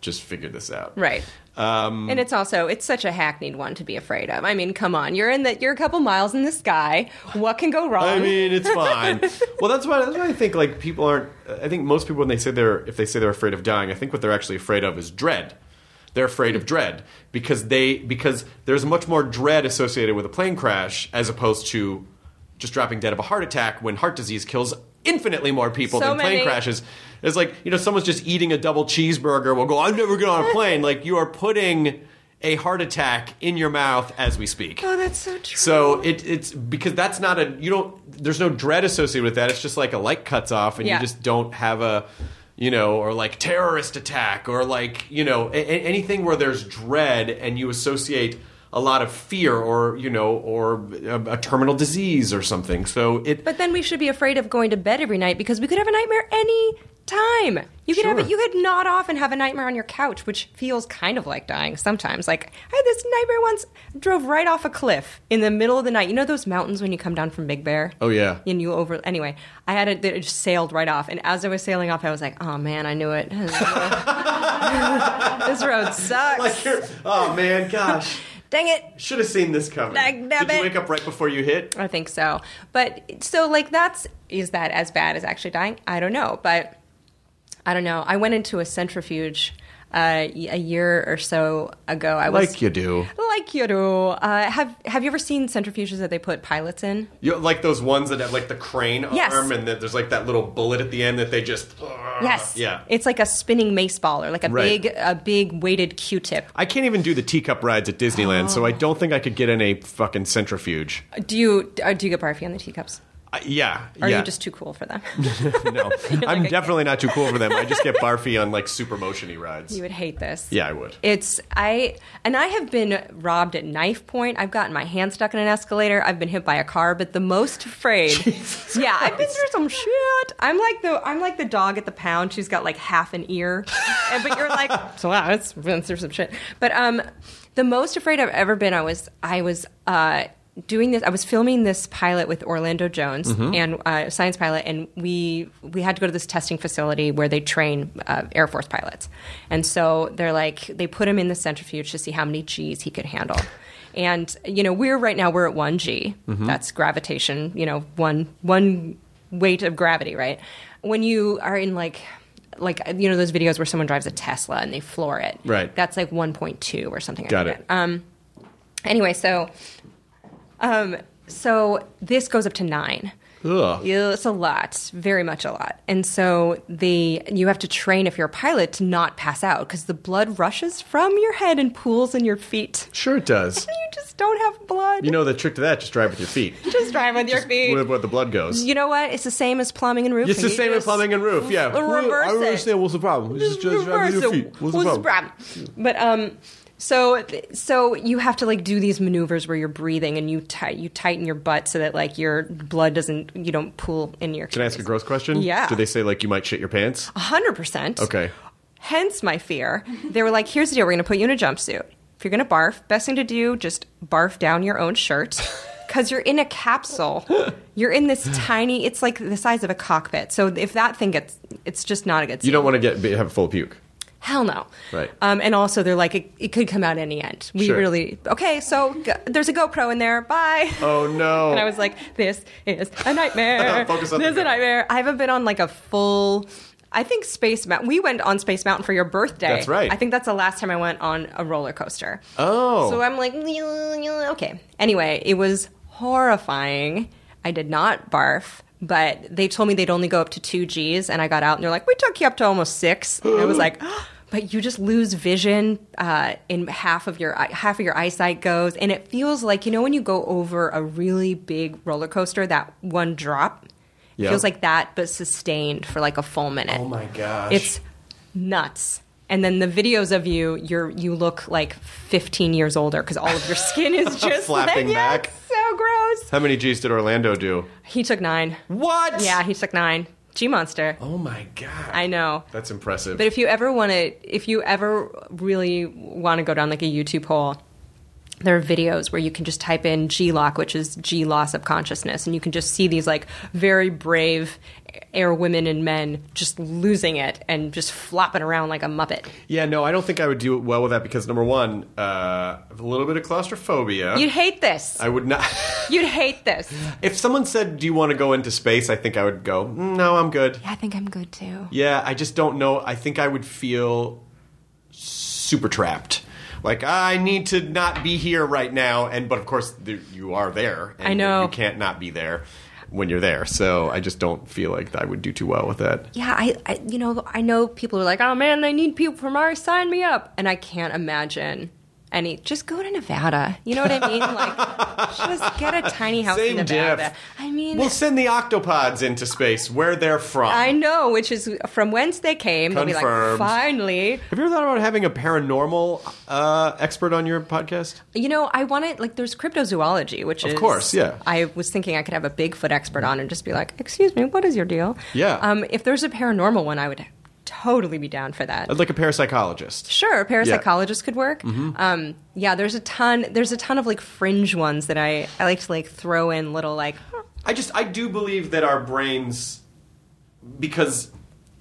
just figure this out. Right. Um, And it's also it's such a hackneyed one to be afraid of. I mean, come on, you're in that you're a couple miles in the sky. What can go wrong? I mean, it's fine. <laughs> well, that's why that's why I think like people aren't. I think most people when they say they're if they say they're afraid of dying, I think what they're actually afraid of is dread. They're afraid of dread because they because there's much more dread associated with a plane crash as opposed to just dropping dead of a heart attack when heart disease kills infinitely more people So than plane many. crashes. It's like you know someone's just eating a double cheeseburger will go I'm never get on a plane. like you are putting a heart attack in your mouth as we speak. oh, that's so true. So it, it's because that's not a you don't there's no dread associated with that. It's just like a light cuts off and Yeah. you just don't have a you know or like terrorist attack or like you know a- a- anything where there's dread and you associate a lot of fear or you know or a, a terminal disease or something. So it But then we should be afraid of going to bed every night because we could have a nightmare any time. You could have Sure. it. You could nod off and have a nightmare on your couch, which feels kind of like dying sometimes. Like I had this nightmare once. Drove right off a cliff in the middle of the night. You know those mountains when you come down from Big Bear. Oh, yeah. And you over anyway. I had it. It just sailed right off. And as I was sailing off, I was like, "Oh man, I knew it. <laughs> <laughs> this road sucks. like oh man, gosh, Dang it." should have seen this coming. Dag Did you nabbit. wake up right before you hit? I think so. But so like that's is that as bad as actually dying? I don't know, but I don't know. I went into a centrifuge uh, y- a year or so ago. I was Like you do. like you do. Uh, have Have you ever seen centrifuges that they put pilots in? You like those ones that have like the crane Yes. arm and that there's like that little bullet at the end that they just Yes. yeah. It's like a spinning mace ball or like a Right. big a big weighted Q-tip. I can't even do the teacup rides at Disneyland, so I Oh. don't think I could get in a fucking centrifuge. Do you uh, do you get barfy on the teacups? Uh, yeah, Or yeah. are you just too cool for them? <laughs> no? <laughs> I'm definitely not too cool for them. I just get <laughs> barfy on like super motiony rides. you would hate this. Yeah, I would. It's I and I have been robbed at knife point. I've gotten my hand stuck in an escalator. I've been hit by a car, but the most afraid. yeah, I've been through some shit. I'm like the I'm like the dog at the pound. She's got like half an ear, and, but you're like, so wow, it's been through some shit. But um, the most afraid I've ever been. I was I was uh. Doing this, I was filming this pilot with Orlando Jones and uh, science pilot, and we we had to go to this testing facility where they train uh, Air Force pilots. And so they're like, they put him in the centrifuge to see how many G's he could handle. And you know, we're right now we're at one G. That's gravitation. You know, one one weight of gravity, right? When you are in like like you know those videos where someone drives a Tesla and they floor it, Right. That's like one point two or something. Got forget. it. Um, anyway, so um, so this goes up to nine. Ugh. Yeah, it's a lot, very much a lot. And so the you have to train if you're a pilot to not pass out because the blood rushes from your head and pools in your feet. Sure, it does. <laughs> You just don't have blood. You know the trick to that? Just drive with your feet. <laughs> just drive with your feet. Where, where the blood goes. You know what? It's the same as plumbing and roofing. It's the You same just plumbing and roof. Yeah. Reverse I don't it. understand. What's the problem? Just, just drive with your reverse feet. it. What's the problem? But um, so so you have to like do these maneuvers where you're breathing and you tight you tighten your butt so that like your blood doesn't you don't pool in your. Can I ask a gross question? Yeah. Do they say like you might shit your pants? hundred percent. Okay. Hence my fear. They were like, "Here's the deal: we're going to put you in a jumpsuit. If you're going to barf, best thing to do just barf down your own shirt." <laughs> Because you're in a capsule, you're in this tiny. It's like the size of a cockpit. So if that thing gets, it's just not a good. You don't want to get have a full puke. Hell no. Right. Um, and also, they're like, it, it could come out any end. We Sure. really okay. So g- there's a GoPro in there. Bye. Oh no. <laughs> And I was like, this is a nightmare. <laughs> Focus on this is a nightmare. I haven't been on like a full. I think Space Mountain. We went on Space Mountain for your birthday. That's right. I think that's the last time I went on a roller coaster. Oh. So I'm like, okay. Anyway, it was horrifying. I did not barf, but they told me they'd only go up to two G's, and I got out and they're like, we took you up to almost six. And I was <gasps> like, but you just lose vision, uh, in half of your half of your eyesight goes, and it feels like you know when you go over a really big roller coaster, that one drop Yeah. feels like that, but sustained for like a full minute. Oh my gosh. It's nuts. And then the videos of you, you're you look like 15 years older because all of your skin is <laughs> just Flapping like, yeah, back. it's so gross. How many G's did Orlando do? He took nine. What? Yeah, he took nine. G monster. Oh my god. I know. That's impressive. But if you ever want to, if you ever really want to go down like a YouTube hole, there are videos where you can just type in G-LOC, which is G loss of consciousness, and you can just see these like very brave air women and men just losing it and just flopping around like a muppet. yeah, no, I don't think I would do well with that because number one, uh, I have a little bit of claustrophobia. You'd hate this. I would not. <laughs> You'd hate this. if someone said, "Do you want to go into space?" I think I would go, "Mm, "No, I'm good." I think I'm good too. Yeah, I just don't know. I think I would feel super trapped. Like I need to not be here right now, and but of course there, you are there. And I know. you can't not be there when you're there. So I just don't feel like I would do too well with that. Yeah, I, I, you know, I know people are like, oh man, they need people from Mars, sign me up, and I can't imagine any. Just go to Nevada. You know what I mean? <laughs> Like, just get a tiny house Same in Nevada. diff. I mean, We'll send the octopods into space, where they're from. I know, which is from whence they came. They'll be like, Confirmed. finally. Have you ever thought about having a paranormal uh, expert on your podcast? You know, I wanted like there's cryptozoology, which Of is course, yeah. I was thinking I could have a Bigfoot expert on and just be like, "Excuse me, what is your deal?" Yeah. Um, if there's a paranormal one, I would totally be down for that. Like a parapsychologist. Sure, a parapsychologist could work. Mm-hmm. Um, yeah, there's a ton. There's a ton of like fringe ones that I I like to like throw in little like. I just I do believe that our brains because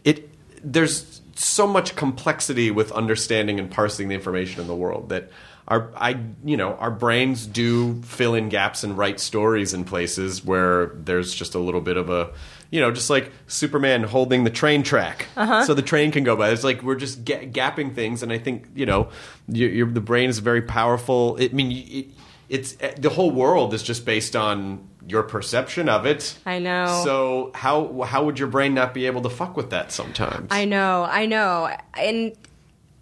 it there's so much complexity with understanding and parsing the information in the world that our I you know our brains do fill in gaps and write stories in places where there's just a little bit of a you know just like Superman holding the train track uh-huh. so the train can go by it's like we're just ga- gapping things and I think you know you you're, the brain is very powerful I mean it, it's eh, the whole world is just based on your perception of it I know. so how how would your brain not be able to fuck with that sometimes? I know, I know, and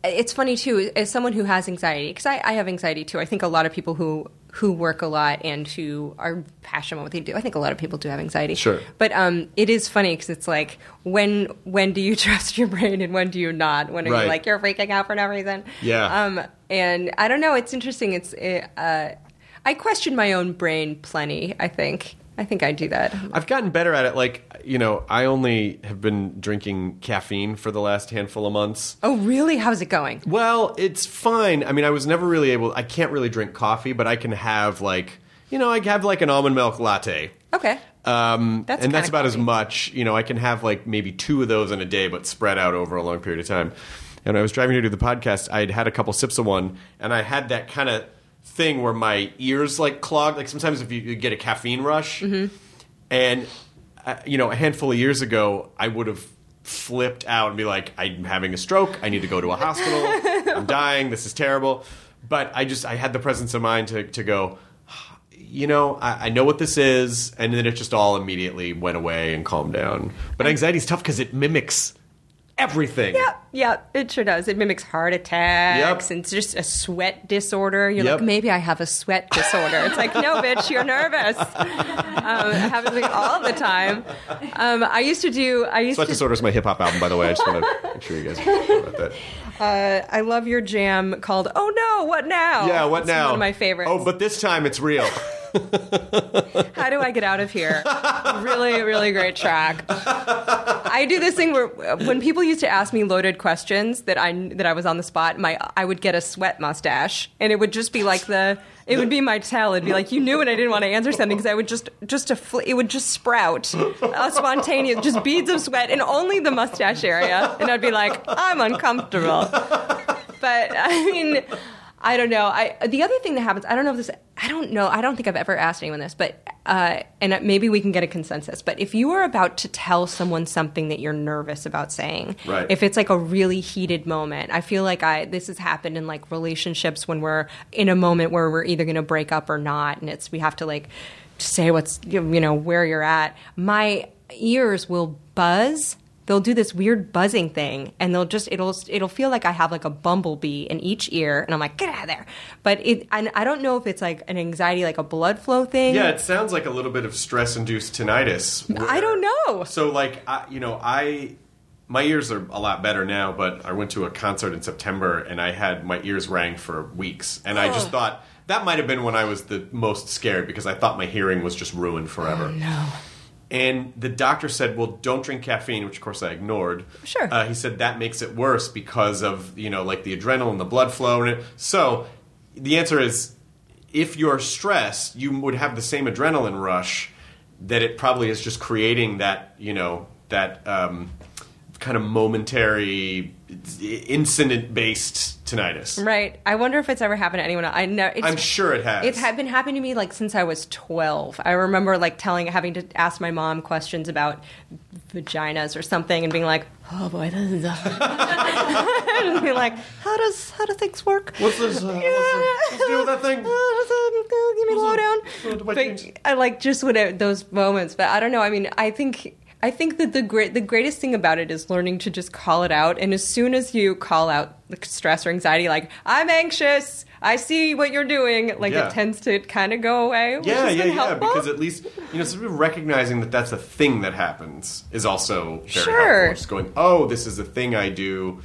it's funny too. As someone who has anxiety, because I, I have anxiety too. I think a lot of people who who work a lot and who are passionate about what they do. I think a lot of people do have anxiety. Sure. but um, it is funny because it's like when when do you <laughs> trust your brain and when do you not? When are Right. you like you're freaking out for no reason? Yeah. Um, and I don't know. It's interesting. It's uh, I question my own brain plenty. I think. I think I do that. I've gotten better at it. Like you know, I only have been drinking caffeine for the last handful of months. Oh, really? How's it going? Well, it's fine. I mean, I was never really able. I can't really drink coffee, but I can have like you know, I have like an almond milk latte. Okay. Um, That's and that's about as much. You know, I can have like maybe two of those in a day, but spread out over a long period of time. And I was driving here to do the podcast, I had had a couple sips of one, and I had that kind of thing where my ears like clogged. Like sometimes if you, you get a caffeine rush, Mm-hmm. and you know, a handful of years ago, I would have flipped out and be like, "I'm having a stroke. I need to go to a hospital. <laughs> I'm dying. This is terrible." But I just I had the presence of mind to to go you know, I, I know what this is, and then it just all immediately went away and calmed down. But anxiety is tough because it mimics everything. Yeah, yeah, it sure does. It mimics heart attacks Yep. and it's just a sweat disorder. You're Yep. like, maybe I have a sweat disorder. It's like, no, bitch, you're nervous. <laughs> Um, it happens to me all the time. Um, I used to do. I used Sweat to. Disorder is my hip hop album, by the way. I just want to <laughs> make sure you guys know about that. Uh, I love your jam called "Oh No, What Now." Yeah, what It's now? One of my favorites. Oh, but this time it's real. How do I get out of here? <laughs> really, really great track. I do this thing where uh, when people used to ask me loaded questions that I that I was on the spot, my I would get a sweat mustache, and it would just be like the it would be my tell. It'd be like you knew and I didn't want to answer something because I would just just a fl- it would just sprout a spontaneous just beads of sweat in only the mustache area, and I'd be like I'm uncomfortable. But I mean. I don't know. I the other thing that happens. I don't know if this I don't know. I don't think I've ever asked anyone this, but uh, and maybe we can get a consensus. But if you are about to tell someone something that you're nervous about saying, Right. if it's like a really heated moment, I feel like I this has happened in like relationships when we're in a moment where we're either going to break up or not, and it's we have to like say what's you know where you're at. My ears will buzz they'll do this weird buzzing thing and they'll just it'll it'll feel like I have like a bumblebee in each ear and I'm like get out of there. But it and I don't know if it's like an anxiety like a blood flow thing. Yeah, it sounds like a little bit of stress-induced tinnitus. I don't know. So, like, I, you know, I my ears are a lot better now, but I went to a concert in September and I had my ears rang for weeks, and I just thought that might have been when I was the most scared because I thought my hearing was just ruined forever. Oh, no And the doctor said, "Well, don't drink caffeine," which of course I ignored. Sure. Uh, he said that makes it worse because of you know like the adrenaline, the blood flow, and it. So the answer is, if you're stressed, you would have the same adrenaline rush that it probably is just creating that you know that um, kind of momentary incident based tinnitus. right I wonder if it's ever happened to anyone else. I know it's, I'm sure it has. It's had been happening to me like since I was 12. I remember like telling, having to ask my mom questions about vaginas or something, and being like, "Oh boy, this is," <laughs> and be like, "How does how do things work?" What's this? Uh, what's, the, what's deal with that thing? <laughs> Uh, give me the lowdown. I like just it, those moments. But I don't know. I mean, I think I think that the great the greatest thing about it is learning to just call it out. And as soon as you call out the stress or anxiety, like I'm anxious, I see what you're doing, like Yeah. it tends to kind of go away. Which Yeah, yeah, yeah. Because at least you know, sort of recognizing that that's a thing that happens is also very Sure. helpful. Just going, oh, this is a thing I do.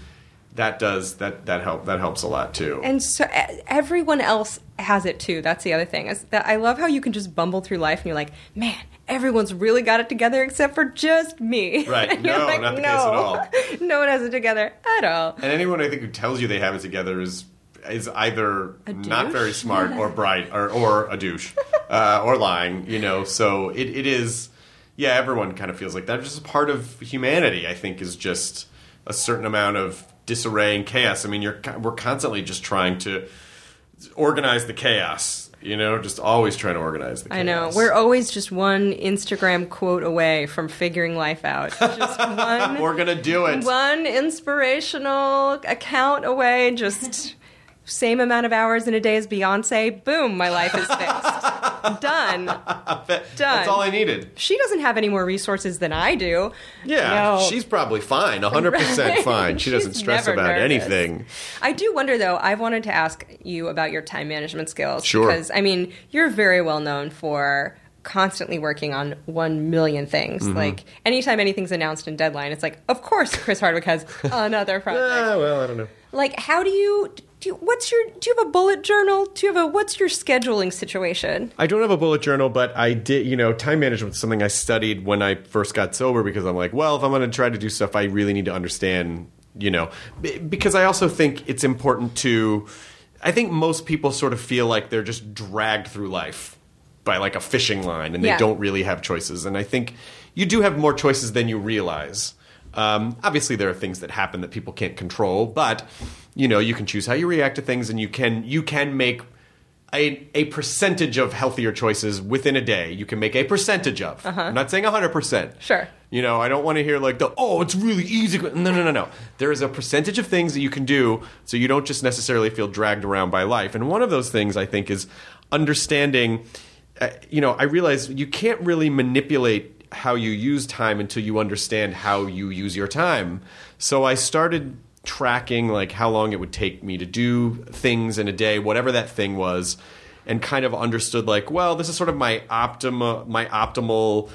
That does that that help that helps a lot too. and so everyone else has it too. That's the other thing. Is that I love how you can just bumble through life and you're like, man, everyone's really got it together except for just me. Right. <laughs> No, like, not the no. case at all. <laughs> no one has it together at all. and anyone I think who tells you they have it together is is either not very smart or <laughs> bright or or a douche uh, or lying. You know, so it, it is. Yeah, everyone kind of feels like that. Just a part of humanity. I think is just a certain amount of disarray and chaos. I mean, you're we're constantly just trying to organize the chaos. You know, just always trying to organize the chaos. I know. We're always just one Instagram quote away from figuring life out. <laughs> Just one we're gonna do it. one inspirational account away, just <laughs> same amount of hours in a day as Beyonce. Boom, my life is fixed. <laughs> Done. Done. <laughs> That's all I needed. She doesn't have any more resources than I do. Yeah, No. she's probably fine, 100% <laughs> Right. fine. She doesn't She's stress about nervous. anything. I do wonder, though. I've wanted to ask you about your time management skills. Sure. Because, I mean, you're very well known for constantly working on one million things. Mm-hmm. Like, anytime anything's announced in deadline, it's like, of course, Chris Hardwick has <laughs> another project. Ah, well, I don't know. like, how do you. Do you, what's your? Do you have a bullet journal? Do you have a? What's your scheduling situation? I don't have a bullet journal, but I did, you know, time management is something I studied when I first got sober because I'm like, well, if I'm going to try to do stuff, I really need to understand, you know, because I also think it's important to, I think most people sort of feel like they're just dragged through life by like a fishing line and they Yeah. don't really have choices. And I think you do have more choices than you realize. Um, obviously, there are things that happen that people can't control, but you know you can choose how you react to things, and you can you can make a, a percentage of healthier choices within a day. You can make a percentage of. I'm not saying 100%. Sure. You know, I don't want to hear like the, oh, it's really easy. No, no, no, no. There is a percentage of things that you can do so you don't just necessarily feel dragged around by life. And one of those things, I think, is understanding, uh, you know, I realize you can't really manipulate how you use time until you understand how you use your time. So I started tracking like how long it would take me to do things in a day, whatever that thing was, and kind of understood like, well, this is sort of my optima my optimal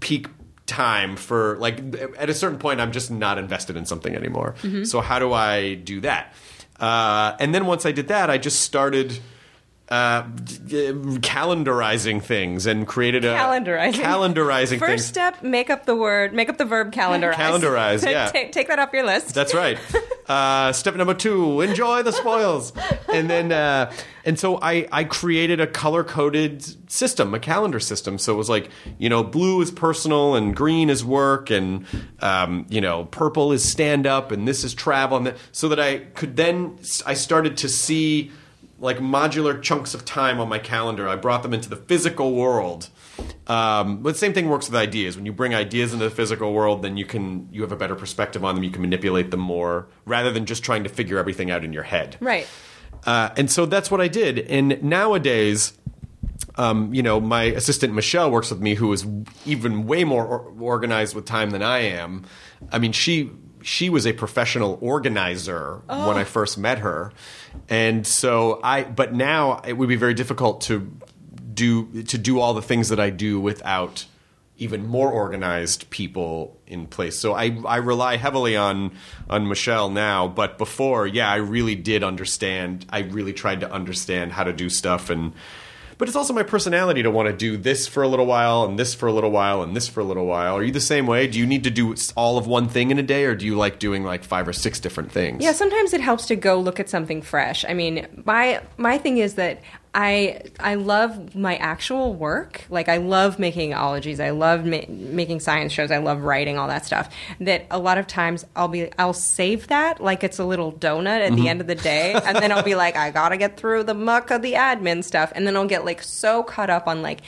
peak time for like at a certain point I'm just not invested in something anymore. So how do I do that? Uh, and then once I did that, I just started uh, calendarizing things and created a Calendarizing. calendarizing First things. step: make up the word, make up the verb calendarize. Calendarize, <laughs> yeah. take, take that off your list. That's right. <laughs> Uh, step number two: enjoy the spoils. And then, uh, and so I, I created a color coded system, a calendar system. So it was like, you know, blue is personal, and green is work, and um, you know, purple is stand up, and this is travel, and th- so that I could then I started to see like modular chunks of time on my calendar. I brought them into the physical world. Um, but the same thing works with ideas. When you bring ideas into the physical world, then you can you have a better perspective on them. You can manipulate them more rather than just trying to figure everything out in your head. Right. Uh, and so that's what I did. And nowadays, um, you know, my assistant Michelle works with me, who is even way more or- organized with time than I am. I mean, she she was a professional organizer when I oh. first met her, and so I. But now it would be very difficult to do to do all the things that I do without even more organized people in place. So I I rely heavily on on Michelle now, but before, yeah, I really did understand. I really tried to understand how to do stuff and but it's also my personality to want to do this for a little while and this for a little while and this for a little while. Are you the same way? Do you need to do all of one thing in a day or do you like doing like five or six different things? Yeah, sometimes it helps to go look at something fresh. I mean, my my thing is that I I love my actual work. Like I love making ologies. I love ma- making science shows. I love writing all that stuff. That a lot of times I'll be I'll save that like it's a little donut at the mm-hmm. end of the day, and then I'll be like I gotta get through the muck of the admin stuff, and then I'll get like so caught up on like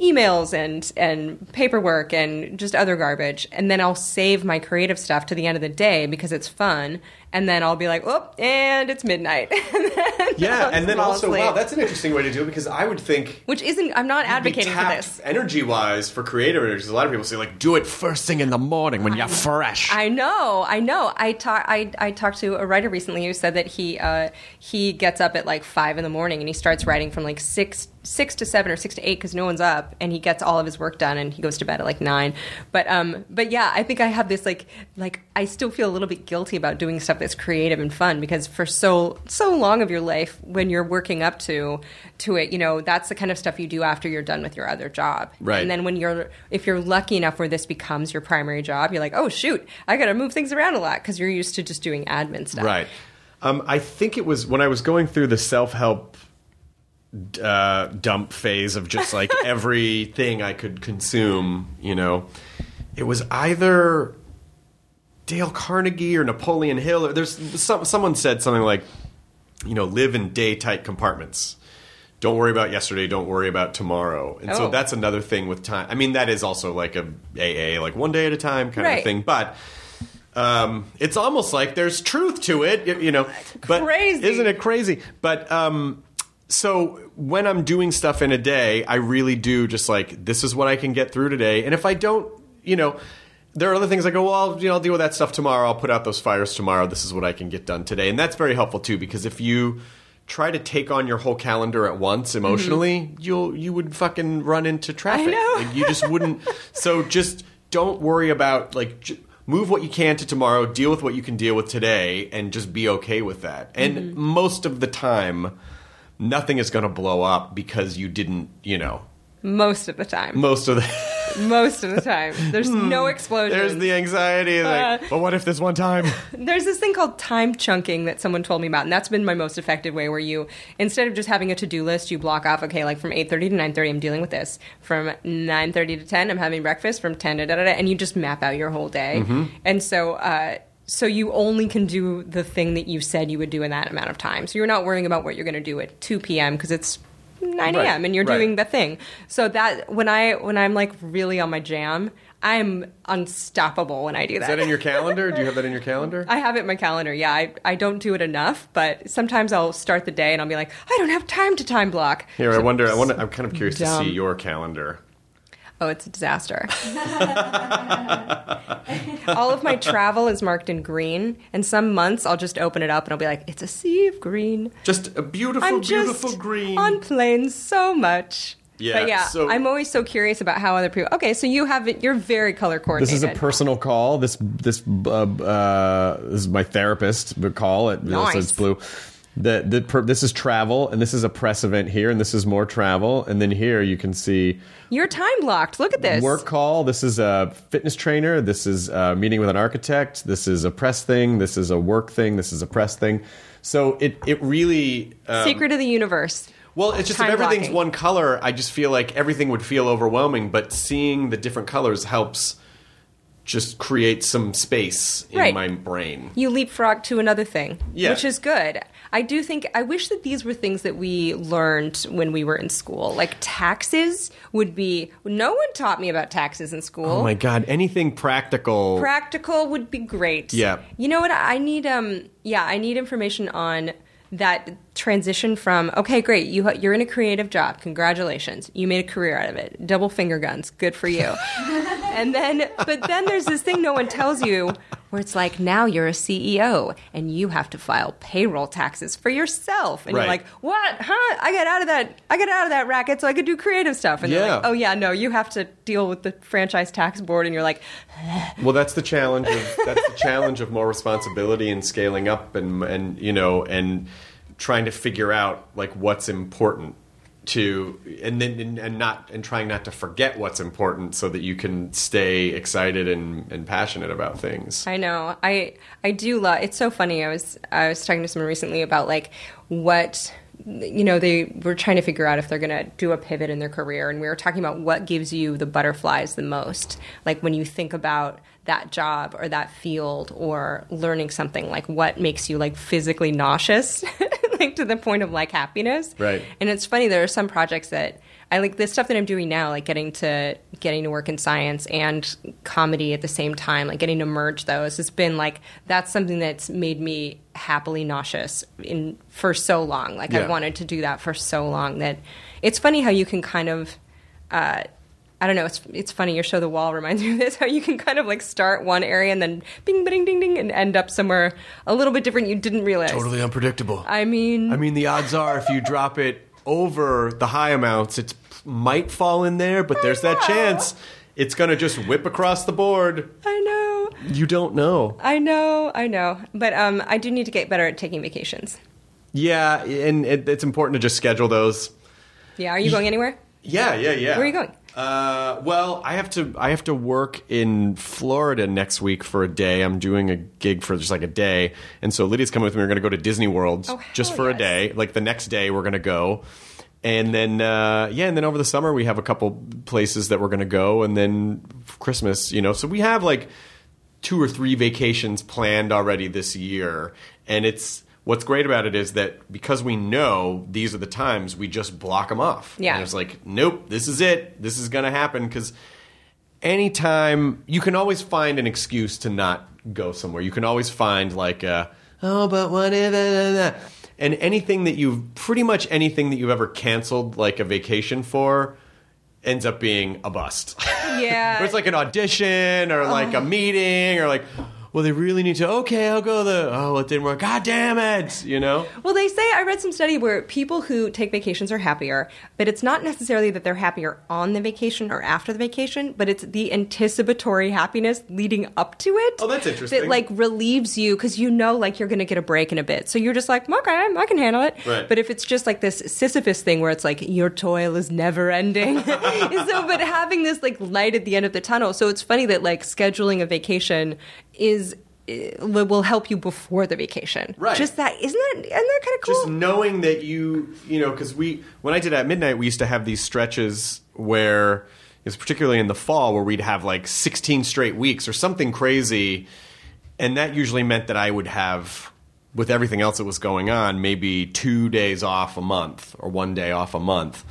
emails and and paperwork and just other garbage and then I'll save my creative stuff to the end of the day because it's fun and then I'll be like oh and it's midnight <laughs> and then Yeah, I'll and then also, asleep. wow, that's an interesting way to do it because I would think which isn't I'm not advocating for this energy wise for energy. A lot of people say like do it first thing in the morning when you're fresh. I know, I know. I talk, I, I talked to a writer recently who said that he uh, he gets up at like five in the morning and he starts writing from like six six to seven or six to eight because no one's up and he gets all of his work done and he goes to bed at like nine. But um, but yeah, I think I have this like like I still feel a little bit guilty about doing stuff that's creative and fun because for so so long of your life when you're working up to to it, you know, that's the kind of stuff you do after you're done with your other job. Right. And then when you're if you're lucky enough where this becomes your primary job, you're like, oh shoot, I got to move things around a lot because you're used to just doing admin stuff. Right. Um, I think it was when I was going through the self help uh, dump phase of just like <laughs> everything I could consume, you know, it was either Dale Carnegie or Napoleon Hill. Or there's some, someone said something like, you know, live in day tight compartments. Don't worry about yesterday. Don't worry about tomorrow. And so Oh. that's another thing with time. I mean, that is also like a AA, like one day at a time kind of thing. But um, it's almost like there's truth to it, you know. But Crazy. isn't it crazy? But um, so when I'm doing stuff in a day, I really do just like this is what I can get through today. And if I don't, you know, there are other things I go, well, I'll, you know, I'll deal with that stuff tomorrow. I'll put out those fires tomorrow. This is what I can get done today, and that's very helpful too because if you try to take on your whole calendar at once mm-hmm. emotionally, you'll you would fucking run into traffic. Like, you just wouldn't. <laughs> so just don't worry about like. J- Move what you can to tomorrow, deal with what you can deal with today, and just be okay with that. And mm-hmm. most of the time, nothing is going to blow up because you didn't, you know, Most of the time. most of the. Most of the time. There's no explosion. There's the anxiety. Like, Uh, but what if this one time? <laughs> There's this thing called time chunking that someone told me about, and that's been my most effective way. Where you, instead of just having a to-do list, you block off. Okay, like from 8:30 to 9:30, I'm dealing with this. From 9:30 to 10, I'm having breakfast. From 10 to da da da, and you just map out your whole day. And so, uh, so you only can do the thing that you said you would do in that amount of time. So you're not worrying about what you're going to do at 2 p.m. because it's 9 Right, a.m. and you're right. doing the thing. So that when I when I'm like really on my jam, I'm unstoppable when I do that. Is that in your <laughs> calendar? Do you have that in your calendar? I have it in my calendar. Yeah, I, I don't do it enough, but sometimes I'll start the day and I'll be like, I don't have time to time block. Here, I wonder. I wonder. I'm kind of curious to see your calendar. Oh, it's a disaster. All of my travel is marked in green, and some months I'll just open it up and I'll be like, it's a sea of green. Just a beautiful, I'm beautiful just green. on planes so much. Yeah, but yeah, so- I'm always so curious about how other people. Okay, so you have it. You're very color coordinated. This is a personal call. This this uh, uh, this is my therapist call. It Nice. it's blue. The, the per, this is travel, and this is a press event here, and this is more travel, and then here you can see You're time blocked. Look at this. work call. This is a fitness trainer. This is a meeting with an architect. This is a press thing. This is a work thing. This is a press thing. So it it really um, Secret of the universe. Well, it's just if everything's blocking. one color, I just feel like everything would feel overwhelming. But seeing the different colors helps just create some space in Right. my brain. you leapfrog to another thing, Yeah. which is good. I do think I wish that these were things that we learned when we were in school. Like taxes would be no one taught me about taxes in school. Oh my god, anything practical. Practical would be great. Yeah. You know what? I need um yeah, I need information on that transition from okay, great, you you're in a creative job. Congratulations, you made a career out of it. Double finger guns, good for you. <laughs> and then, but then there's this thing no one tells you where it's like now you're a CEO and you have to file payroll taxes for yourself, and Right. you're like, what? Huh? I got out of that. I got out of that racket so I could do creative stuff. And they're Yeah. like, oh yeah, no, you have to deal with the franchise tax board, and you're like, Well, that's the challenge of that's the challenge of more responsibility and scaling up and and you know and trying to figure out like what's important to and then and, not and trying not to forget what's important so that you can stay excited and, and passionate about things. I know. I I do love. It's so funny. I was I was talking to someone recently about like what you know they were trying to figure out if they're going to do a pivot in their career and we were talking about what gives you the butterflies the most like when you think about that job or that field or learning something like what makes you like physically nauseous <laughs> like to the point of like happiness Right. and it's funny there are some projects that I like the stuff that I'm doing now, like getting to getting to work in science and comedy at the same time, like getting to merge those has been like that's something that's made me happily nauseous in for so long. Like Yeah. I wanted to do that for so long that it's funny how you can kind of uh, I don't know. It's it's funny. Your show, The Wall, reminds <laughs> me of this. How you can kind of like start one area and then bing, bing, ding, ding, and end up somewhere a little bit different. You didn't realize. Totally unpredictable. I mean, I mean, the odds are if you drop it over the high amounts, it might fall in there, but there's that chance it's going to just whip across the board. I know. You don't know. I know, I know, but um, I do need to get better at taking vacations. Yeah, and it, it's important to just schedule those. Yeah, are you going anywhere? Yeah, yeah, yeah. Where are you going? Uh, well, I have to. I have to work in Florida next week for a day. I'm doing a gig for just like a day, and so Lydia's coming with me. We're going to go to Disney World Oh, just for a day. Like the next day, we're going to go, and then uh, yeah, and then over the summer we have a couple places that we're going to go, and then Christmas, you know. So we have like two or three vacations planned already this year, and it's. What's great about it is that because we know these are the times, we just block them off. Yeah. And it's like, nope, this is it. This is going to happen because anytime you can always find an excuse to not go somewhere. You can always find like, a, oh, but what if? uh, uh, uh," And anything that you've pretty much anything that you've ever canceled like a vacation for ends up being a bust. <laughs> Yeah. Or it's like an audition or like a meeting or like, well, they really need to. Okay, I'll go. The oh, it didn't work. God damn it! You know. Well, they say I read some study where people who take vacations are happier, but it's not necessarily that they're happier on the vacation or after the vacation, but it's the anticipatory happiness leading up to it. Oh, that's interesting. That like relieves you because you know like you're going to get a break in a bit, so you're just like, okay, I can handle it. Right. But if it's just like this Sisyphus thing where it's like your toil is never ending, <laughs> <laughs> so but having this like light at the end of the tunnel, so it's funny that like scheduling a vacation is. eh, Will help you before the vacation, Right. Just that, isn't that isn't that kind of cool? just knowing that you you know because we when i did at midnight we used to have these stretches where it's particularly in the fall where we'd have like 16 straight weeks or something crazy and that usually meant that i would have with everything else that was going on maybe two days off a month or one day off a month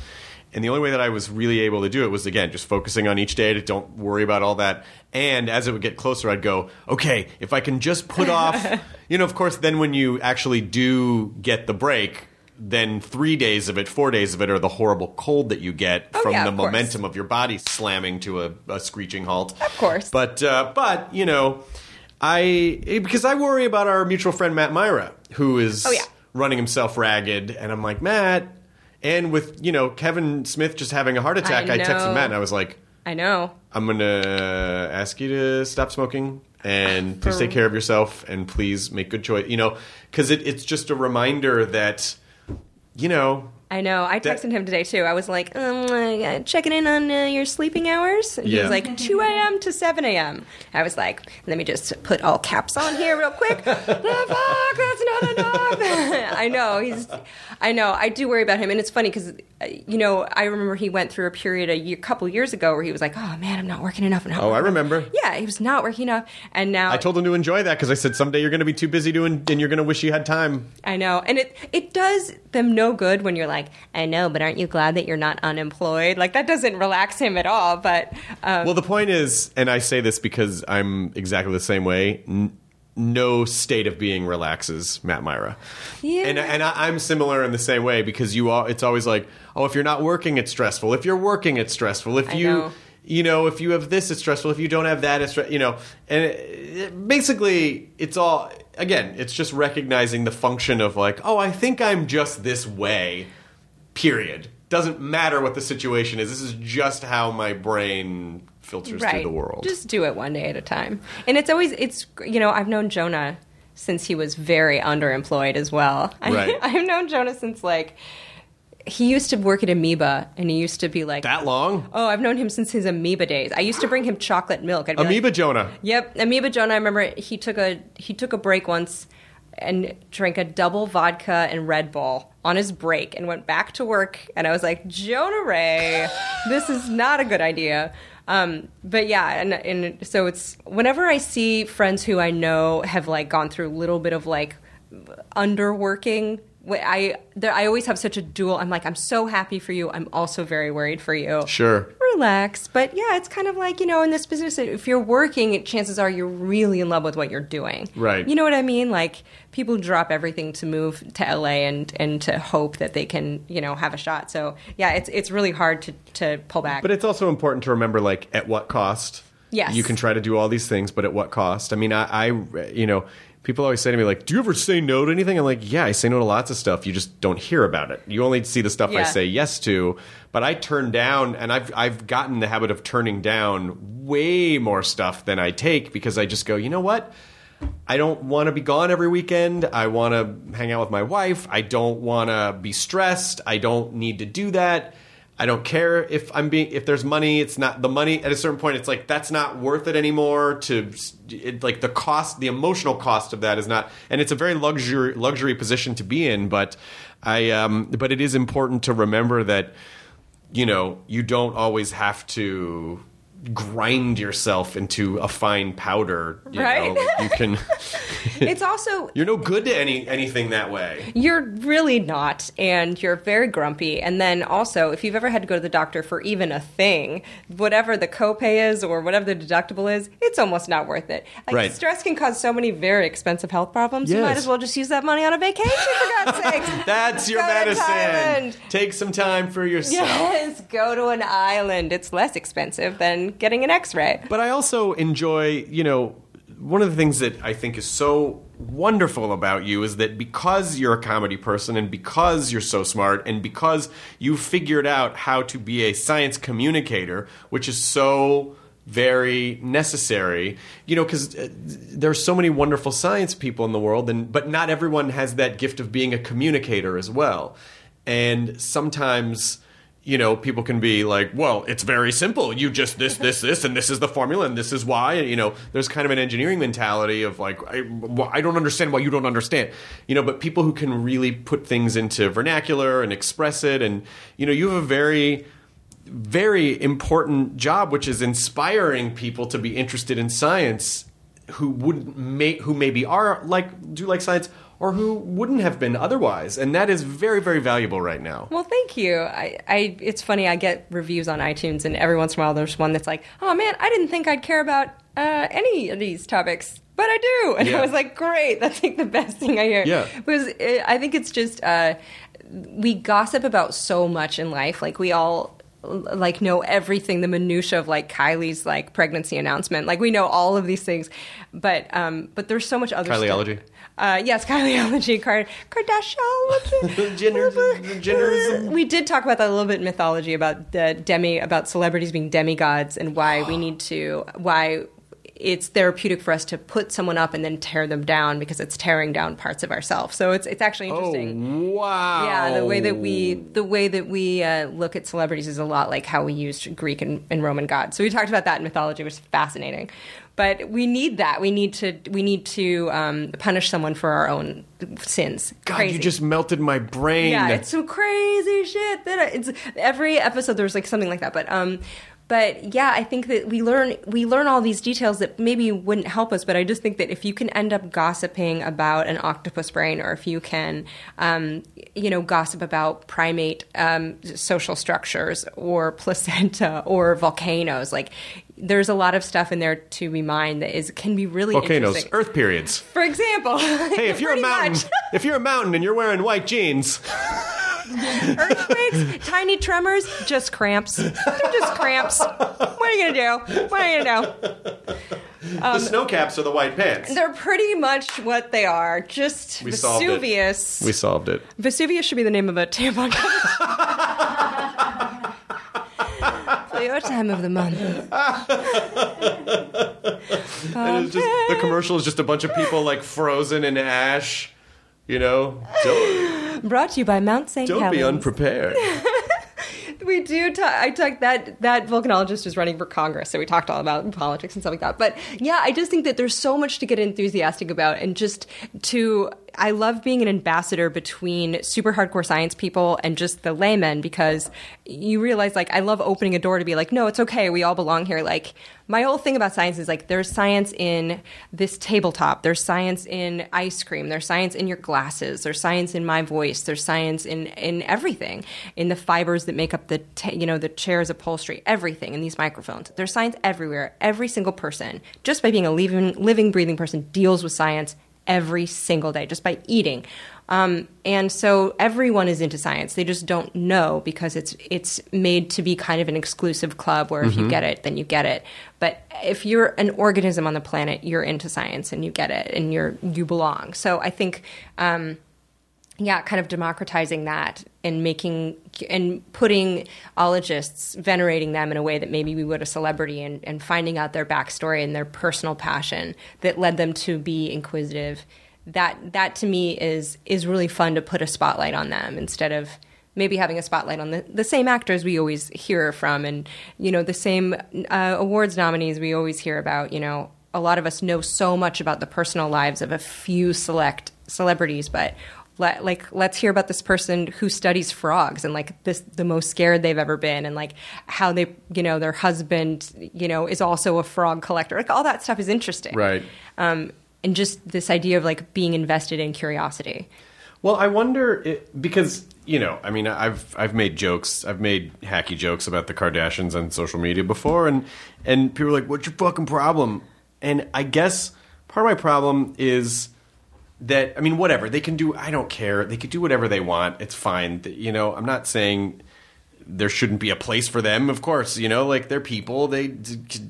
and the only way that I was really able to do it was again just focusing on each day to don't worry about all that. And as it would get closer, I'd go, okay, if I can just put <laughs> off, you know, of course, then when you actually do get the break, then three days of it, four days of it are the horrible cold that you get Oh, from yeah, the of momentum of your body slamming to a, a screeching halt. Of course. But uh, but you know, I because I worry about our mutual friend Matt Mira, who is Oh, yeah. running himself ragged, and I'm like Matt. And with you know Kevin Smith just having a heart attack, I, I texted. Matt and I was like, I know. "I'm gonna ask you to stop smoking and please take care of yourself and please make good choice." You know, because it, it's just a reminder that you know I know. I texted him today too. I was like, um, uh, checking in on uh, your sleeping hours. And He was like 2 a.m. to 7 a.m. I was like, let me just put all caps on here real quick. the fuck, that's not enough. <laughs> I know. He's. I know. I do worry about him, and it's funny because you know I remember he went through a period a year, couple years ago where he was like, oh man, I'm not working enough. Not Oh, I working enough." remember. Yeah, he was not working enough, and now I told him to enjoy that because I said someday you're going to be too busy doing, and you're going to wish you had time. I know, and it it does them no good when you're like, I know, but aren't you glad that you're not unemployed? Like that doesn't relax him at all. But um, Well, the point is, and I say this because I'm exactly the same way. N- no state of being relaxes Matt Mira, Yeah. and and I, I'm similar in the same way because you all. It's always like, oh, if you're not working, it's stressful. If you're working, it's stressful. If I you, know. you know, if you have this, it's stressful. If you don't have that, it's stre- you know, and it, it- basically, it's all again. It's just recognizing the function of like, oh, I think I'm just this way. Period. Doesn't matter what the situation is. This is just how my brain filters through the world. Just do it one day at a time. And it's always it's you know I've known Jonah since he was very underemployed as well. <laughs> Right. I, have known Jonah since like he used to work at Amoeba and he used to be like that long? Oh, I've known him since his Amoeba days. I used to bring him chocolate milk. I'd like, Jonah. Yep, Amoeba Jonah. I remember he took a he took a break once and drank a double vodka and Red Bull on his break and went back to work. And I was like, Jonah Ray, <laughs> this is not a good idea. Um, but yeah, and and so it's whenever I see friends who I know have like gone through a little bit of like underworking. I there, I always have such a dual. I'm like I'm so happy for you. I'm also very worried for you Sure. relax. But yeah, it's kind of like, you know, in this business, if you're working, chances are you're really in love with what you're doing. Right. You know what I mean? Like, people drop everything to move to LA and, and to hope that they can, you know, have a shot. So yeah, it's, it's really hard to, to pull back. But it's also important to remember, like, at what cost? Yes. You can try to do all these things, but at what cost? I mean, I, I you know, people always say to me, like, do you ever say no to anything? I'm like, yeah, I say no to lots of stuff. You just don't hear about it. You only see the stuff I say yes to. But I turn down, and I've, I've gotten the habit of turning down way more stuff than I take because I just go, you know what? I don't want to be gone every weekend. I want to hang out with my wife. I don't want to be stressed. I don't need to do that. I don't care if I'm being if there's money. It's not the money at a certain point. It's like that's not worth it anymore. To it, like the cost, the emotional cost of that is not, and it's a very luxury luxury position to be in. But I, um, but it is important to remember that you know you don't always have to grind yourself into a fine powder. You Right. Know? You can. <laughs> it's also, <laughs> You're no good to any anything that way. You're really not, and you're very grumpy. And then also, if you've ever had to go to the doctor for even a thing, whatever the copay is or whatever the deductible is, it's almost not worth it. Like Right. stress can cause so many very expensive health problems. You might as well just use that money on a vacation for God's <laughs> sakes. That's your Go medicine. Take some time for yourself. Yes, go to an island. It's less expensive than getting an X-ray. But I also enjoy, you know, one of the things that I think is so wonderful about you is that because you're a comedy person and because you're so smart and because you figured out how to be a science communicator, which is so very necessary you know because uh, there's so many wonderful science people in the world and but not everyone has that gift of being a communicator as well and sometimes you know, people can be like, well, it's very simple. You just this, <laughs> this, this, and this is the formula, and this is why. And, you know, there's kind of an engineering mentality of like, I, well, I don't understand why you don't understand. You know, but people who can really put things into vernacular and express it, and, you know, you have a very, very important job, which is inspiring people to be interested in science who wouldn't may, who maybe are like do like science or who wouldn't have been otherwise and that is very very valuable right now Well, thank you. I, I, it's funny. I get reviews on iTunes, and every once in a while, there's one that's like, "Oh man, I didn't think I'd care about uh, any of these topics, but I do." And Yeah. I was like, "Great! That's like the best thing I hear." Yeah. because uh, I think it's just uh, we gossip about so much in life. Like we all like know everything the minutia of like Kylie's like pregnancy announcement like we know all of these things but um but there's so much other Kylieology? stuff uh yes <laughs> Kylieology Kar- Kardashian <laughs> Gender- genderism. we did talk about that a little bit in mythology about the demi about celebrities being demigods and why we need to why it's therapeutic for us to put someone up and then tear them down because it's tearing down parts of ourselves. So it's it's actually interesting. Oh, wow. Yeah, the way that we the way that we uh, look at celebrities is a lot like how we used Greek and, and Roman gods. So we talked about that in mythology, which is fascinating. But we need that. We need to we need to um, punish someone for our own sins. God, Crazy. you just melted my brain. Yeah, it's some crazy shit that I- it's every episode there's like something like that. But um, but yeah, I think that we learn we learn all these details that maybe wouldn't help us. But I just think that if you can end up gossiping about an octopus brain, or if you can, um, you know, gossip about primate um, social structures or <laughs> placenta or volcanoes, like. There's a lot of stuff in there to be mined that is can be really Volcanoes, interesting. earth periods. For example, Hey, if <laughs> you're a mountain, if you're a mountain and you're wearing white jeans, <laughs> Earthquakes, tiny tremors, just cramps. They're just cramps. What are you gonna do? What are you gonna do? the um, snow caps are the white pants. They're pretty much what they are. Just We solved it. Vesuvius. We solved it. Vesuvius should be the name of a tampon. <laughs> For your time of the month. <laughs> And it's just, the commercial is just a bunch of people like frozen in ash. You know, don't, <gasps> Brought to you by Mount St. don't be unprepared. <laughs> we do. Talk, I talked that that volcanologist is running for Congress, so we talked all about politics and stuff like that. But yeah, I just think that there's so much to get enthusiastic about, and just to. I love being an ambassador between super hardcore science people and just the laymen because you realize, like, I love opening a door to be like, no, it's okay, we all belong here. Like, my whole thing about science is like, there's science in this tabletop, there's science in ice cream, there's science in your glasses, there's science in my voice, there's science in in everything, in the fibers that make up the you know the chair's upholstery, everything in these microphones. There's science everywhere. Every single person, just by being a living, living, breathing person, deals with science every single day just by eating. Um, and so everyone is into science. They just don't know because it's it's made to be kind of an exclusive club where if you get it, then you get it. But if you're an organism on the planet, you're into science and you get it and you're you belong. So I think. Um, yeah, kind of democratizing that and making and putting ologists, venerating them in a way that maybe we would a celebrity and, and finding out their backstory and their personal passion that led them to be inquisitive. That that to me is is really fun to put a spotlight on them instead of maybe having a spotlight on the, the same actors we always hear from and you know the same uh, awards nominees we always hear about you know a lot of us know so much about the personal lives of a few select celebrities but let, like let's hear about this person who studies frogs and like this the most scared they've ever been and like how they you know their husband you know is also a frog collector like all that stuff is interesting Right. um, and just this idea of like being invested in curiosity Well, I wonder it, because you know, I mean, I've I've made jokes, I've made hacky jokes about the Kardashians on social media before, and and people are like, "What's your fucking problem?" And I guess part of my problem is that I mean, whatever they can do, I don't care. They could do whatever they want. It's fine. You know, I'm not saying there shouldn't be a place for them. Of course, you know, like they're people. They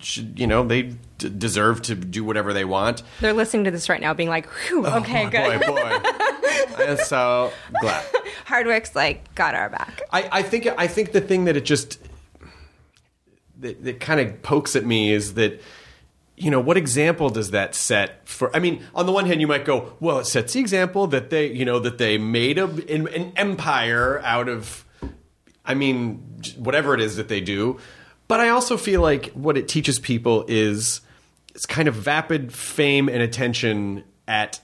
should, you know, they d- deserve to do whatever they want. they're listening to this right now being like Whew, oh, okay boy, good boy, boy. I'm so glad. <laughs> hardwick's like got our back I, I think I think the thing that it just that, that kind of pokes at me is that you know what example does that set for i mean on the one hand you might go well it sets the example that they you know that they made a, an, an empire out of i mean whatever it is that they do but i also feel like what it teaches people is it's kind of vapid fame and attention at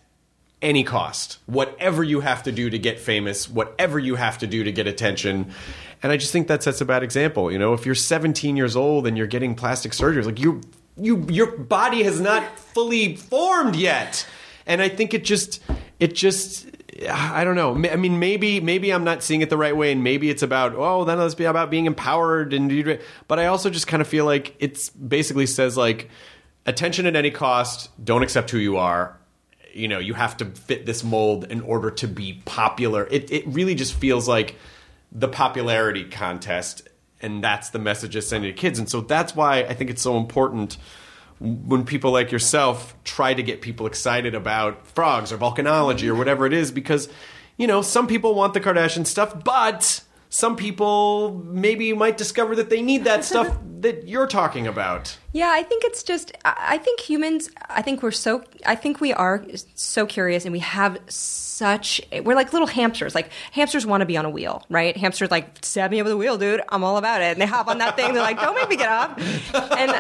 any cost. Whatever you have to do to get famous, whatever you have to do to get attention. And I just think that sets a bad example. You know, if you're 17 years old and you're getting plastic surgery, like you, you, your body has not fully formed yet. And I think it just, it just, I don't know. I mean, maybe, maybe I'm not seeing it the right way, and maybe it's about, oh, then let's be about being empowered and. But I also just kind of feel like it's basically says like, attention at any cost. Don't accept who you are you know you have to fit this mold in order to be popular it, it really just feels like the popularity contest and that's the message it's sending to kids and so that's why i think it's so important when people like yourself try to get people excited about frogs or volcanology or whatever it is because you know some people want the kardashian stuff but some people maybe might discover that they need that stuff <laughs> that you're talking about. Yeah, I think it's just. I think humans. I think we're so. I think we are so curious, and we have such. We're like little hamsters. Like hamsters want to be on a wheel, right? Hamsters like stab me over the wheel, dude. I'm all about it. And they hop on that thing. They're like, don't make me get off. And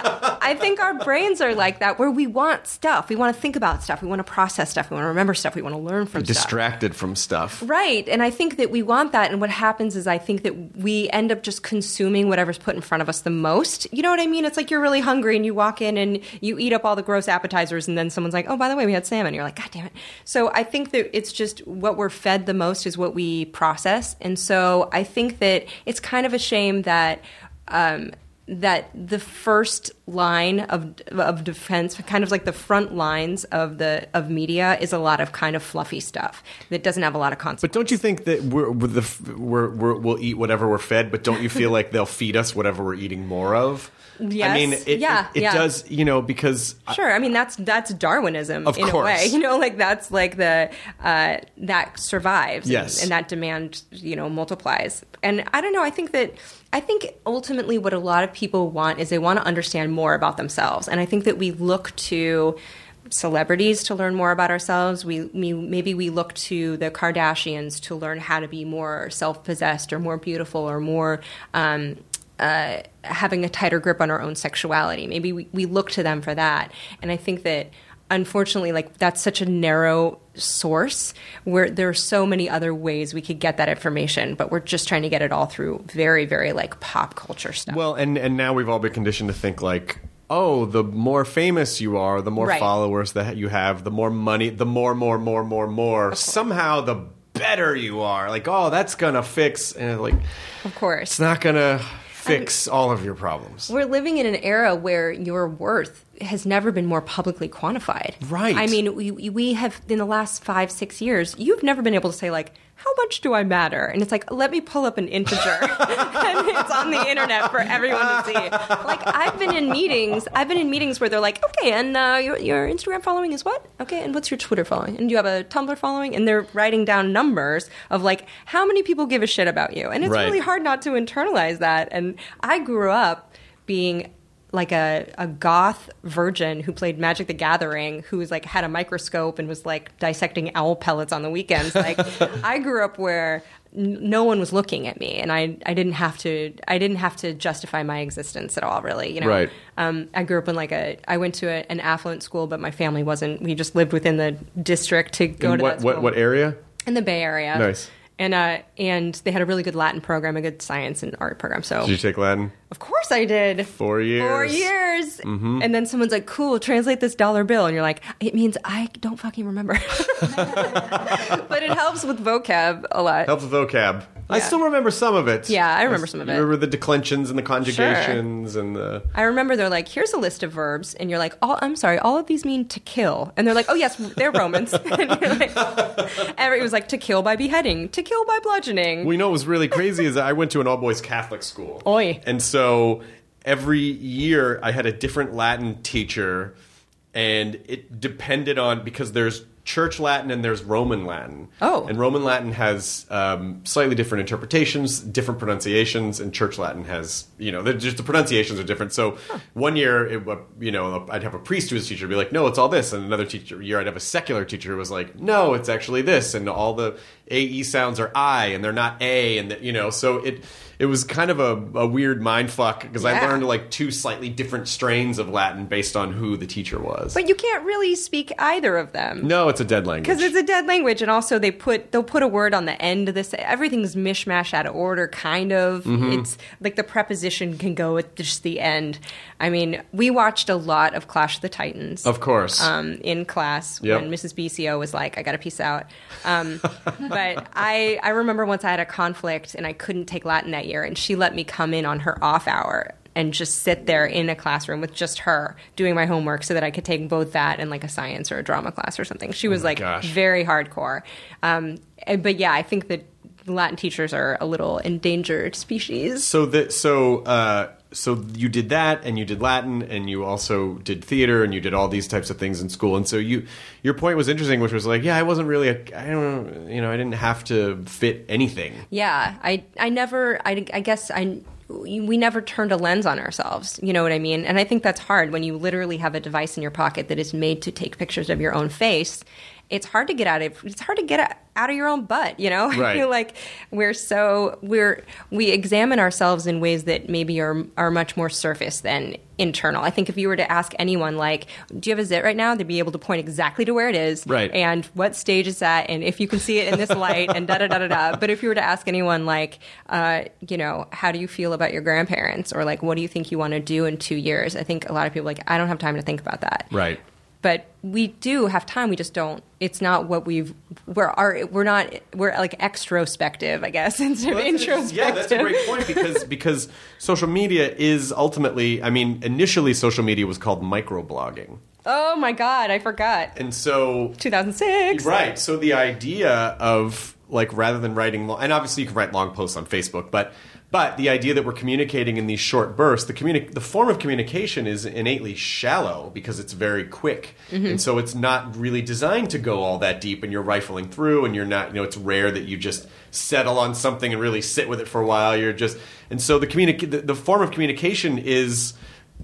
I think our brains are like that, where we want stuff. We want to think about stuff. We want to process stuff. We want to remember stuff. We want to learn from stuff. Distracted from stuff. Right. And I think that we want that. And what happens is I think that we end up just consuming whatever's put in front of us the most. You know what I mean? It's like you're really hungry and you walk in and you eat up all the gross appetizers and then someone's like, oh, by the way, we had salmon. You're like, God damn it. So I think that it's just what we're fed the most is what we process. And so I think that it's kind of a shame that. Um, that the first line of of defense, kind of like the front lines of the of media, is a lot of kind of fluffy stuff that doesn't have a lot of consequence. But don't you think that we're, we're the we're, we're we'll eat whatever we're fed, but don't you feel <laughs> like they'll feed us whatever we're eating more of? I mean, it, Yeah, it, it yeah. does, you know, because Sure, I mean that's that's Darwinism Of in course. a way. <laughs> You know, like that's like the uh, that survives, and- Yes. and, that demand you know multiplies. And I don't know. I think that I think ultimately what a lot of people want is they want to understand more about themselves, and I think that we look to celebrities to learn more about ourselves. We, we maybe we look to the Kardashians to learn how to be more self-possessed or more beautiful or more. Um, uh, having a tighter grip on our own sexuality. Maybe we, we look to them for that. And I think that unfortunately, like that's such a narrow source where there are so many other ways we could get that information, but we're just trying to get it all through very, very like pop culture stuff. well, and and now we've all been conditioned to think like. Oh, the more famous you are, the more Right. followers that you have, the more money, the more, more, more, more, more. Somehow, the better you are. Like, oh, that's gonna fix, and like, of course. it's not gonna fix all of your problems. We're living in an era where your worth has never been more publicly quantified. Right. I mean, we, we have, in the last five, six years, you've never been able to say, like, how much do I matter? And it's like, let me pull up an integer. <laughs> and it's on the internet for everyone to see. Like, I've been in meetings, I've been in meetings where they're like, okay, and uh, your, your Instagram following is what? Okay, and what's your Twitter following? And do you have a Tumblr following? And they're writing down numbers of, like, how many people give a shit about you? And it's Right. really hard not to internalize that. And I grew up being like a, a goth virgin who played Magic the Gathering, who was like had a microscope and was like dissecting owl pellets on the weekends. Like <laughs> I grew up where n- no one was looking at me, and I I didn't have to I didn't have to justify my existence at all. Really, you know. Right. Um, I grew up in like a I went to a, an affluent school, but my family wasn't. We just lived within the district to go In to what, what what area? in the Bay Area. Nice. And uh, and they had a really good Latin program, a good science and art program. So Did you take Latin? of course I did. Four years. Four years. Mm-hmm. And then someone's like, cool, translate this dollar bill. And you're like, it means I don't fucking remember. <laughs> <laughs> but it helps with vocab a lot. Helps with vocab. I still remember some of it. Yeah, I remember some of it. Remember the declensions and the conjugations and the. I remember they're like, here's a list of verbs. And you're like, oh, I'm sorry, all of these mean to kill. And they're like, oh, yes, they're Romans. <laughs> and you're like, and it was like to kill by beheading, to kill by bludgeoning. You know what was really crazy is I went to an all boys Catholic school. Oi. And so every year I had a different Latin teacher, and it depended on because there's church Latin and there's Roman Latin. Oh. And Roman Latin has um, slightly different interpretations, different pronunciations, and church Latin has, you know, just the pronunciations are different. So one year, it, you know, I'd have a priest who was teacher be like, no, it's all this. And another teacher year, I'd have a secular teacher who was like, no, it's actually this. And all the AE sounds are I and they're not A. And, the, you know, so it, it was kind of a, a weird mind fuck because I learned like two slightly different strains of Latin based on who the teacher was. But you can't really speak either of them. no, it's a dead language. Because it's a dead language, and also they put they'll put a word on the end of this. Everything's mishmash out of order, kind of. Mm-hmm. It's like the preposition can go at just the end. I mean, we watched a lot of Clash of the Titans. of course. Um, in class Yep. when Mrs. BCO was like, "I got to peace out," um, <laughs> but I I remember once I had a conflict and I couldn't take Latin that year, and she let me come in on her off hour and just sit there in a classroom with just her doing my homework so that I could take both that and like a science or a drama class or something. She was like gosh. very hardcore. Um, and- but yeah, I think that Latin teachers are a little endangered species. So that so uh, so you did that, and you did Latin, and you also did theater, and you did all these types of things in school. And so you your point was interesting, which was like, yeah, I wasn't really a I don't you know, I didn't have to fit anything. Yeah, I I never I, I guess I we we never turned a lens on ourselves. You know what I mean? And I think that's hard when you literally have a device in your pocket that is made to take pictures of your own face. It's hard to get out of. It's hard to get out of your own butt. You know, I <laughs> Right. feel like we're so we're we examine ourselves in ways that maybe are are much more surface than internal. I think if you were to ask anyone, like, "Do you have a zit right now?" They'd be able to point exactly to where it is, Right. and what stage it's at, and if you can see it in this light, and da da da da da. But if you were to ask anyone, like, uh, you know, how do you feel about your grandparents, or like, what do you think you want to do in two years? I think a lot of people are like, I don't have time to think about that, Right. But we do have time. We just don't. It's not what we've. We're our. We're not. We're like extrospective, I guess, <laughs> instead Well, of introspective. Yeah, that's a great point because because social media is ultimately. I mean, initially social media was called microblogging, Oh my god, I forgot. and so 2006. Right. So the idea of like rather than writing long, and obviously you can write long posts on Facebook, but but the idea that we're communicating in these short bursts, the communi- the form of communication is innately shallow because it's very quick, mm-hmm. and so it's not really designed to go all that deep. And you're rifling through, and you're not, you know, it's rare that you just settle on something and really sit with it for a while. You're just, and so the communic- the, the form of communication is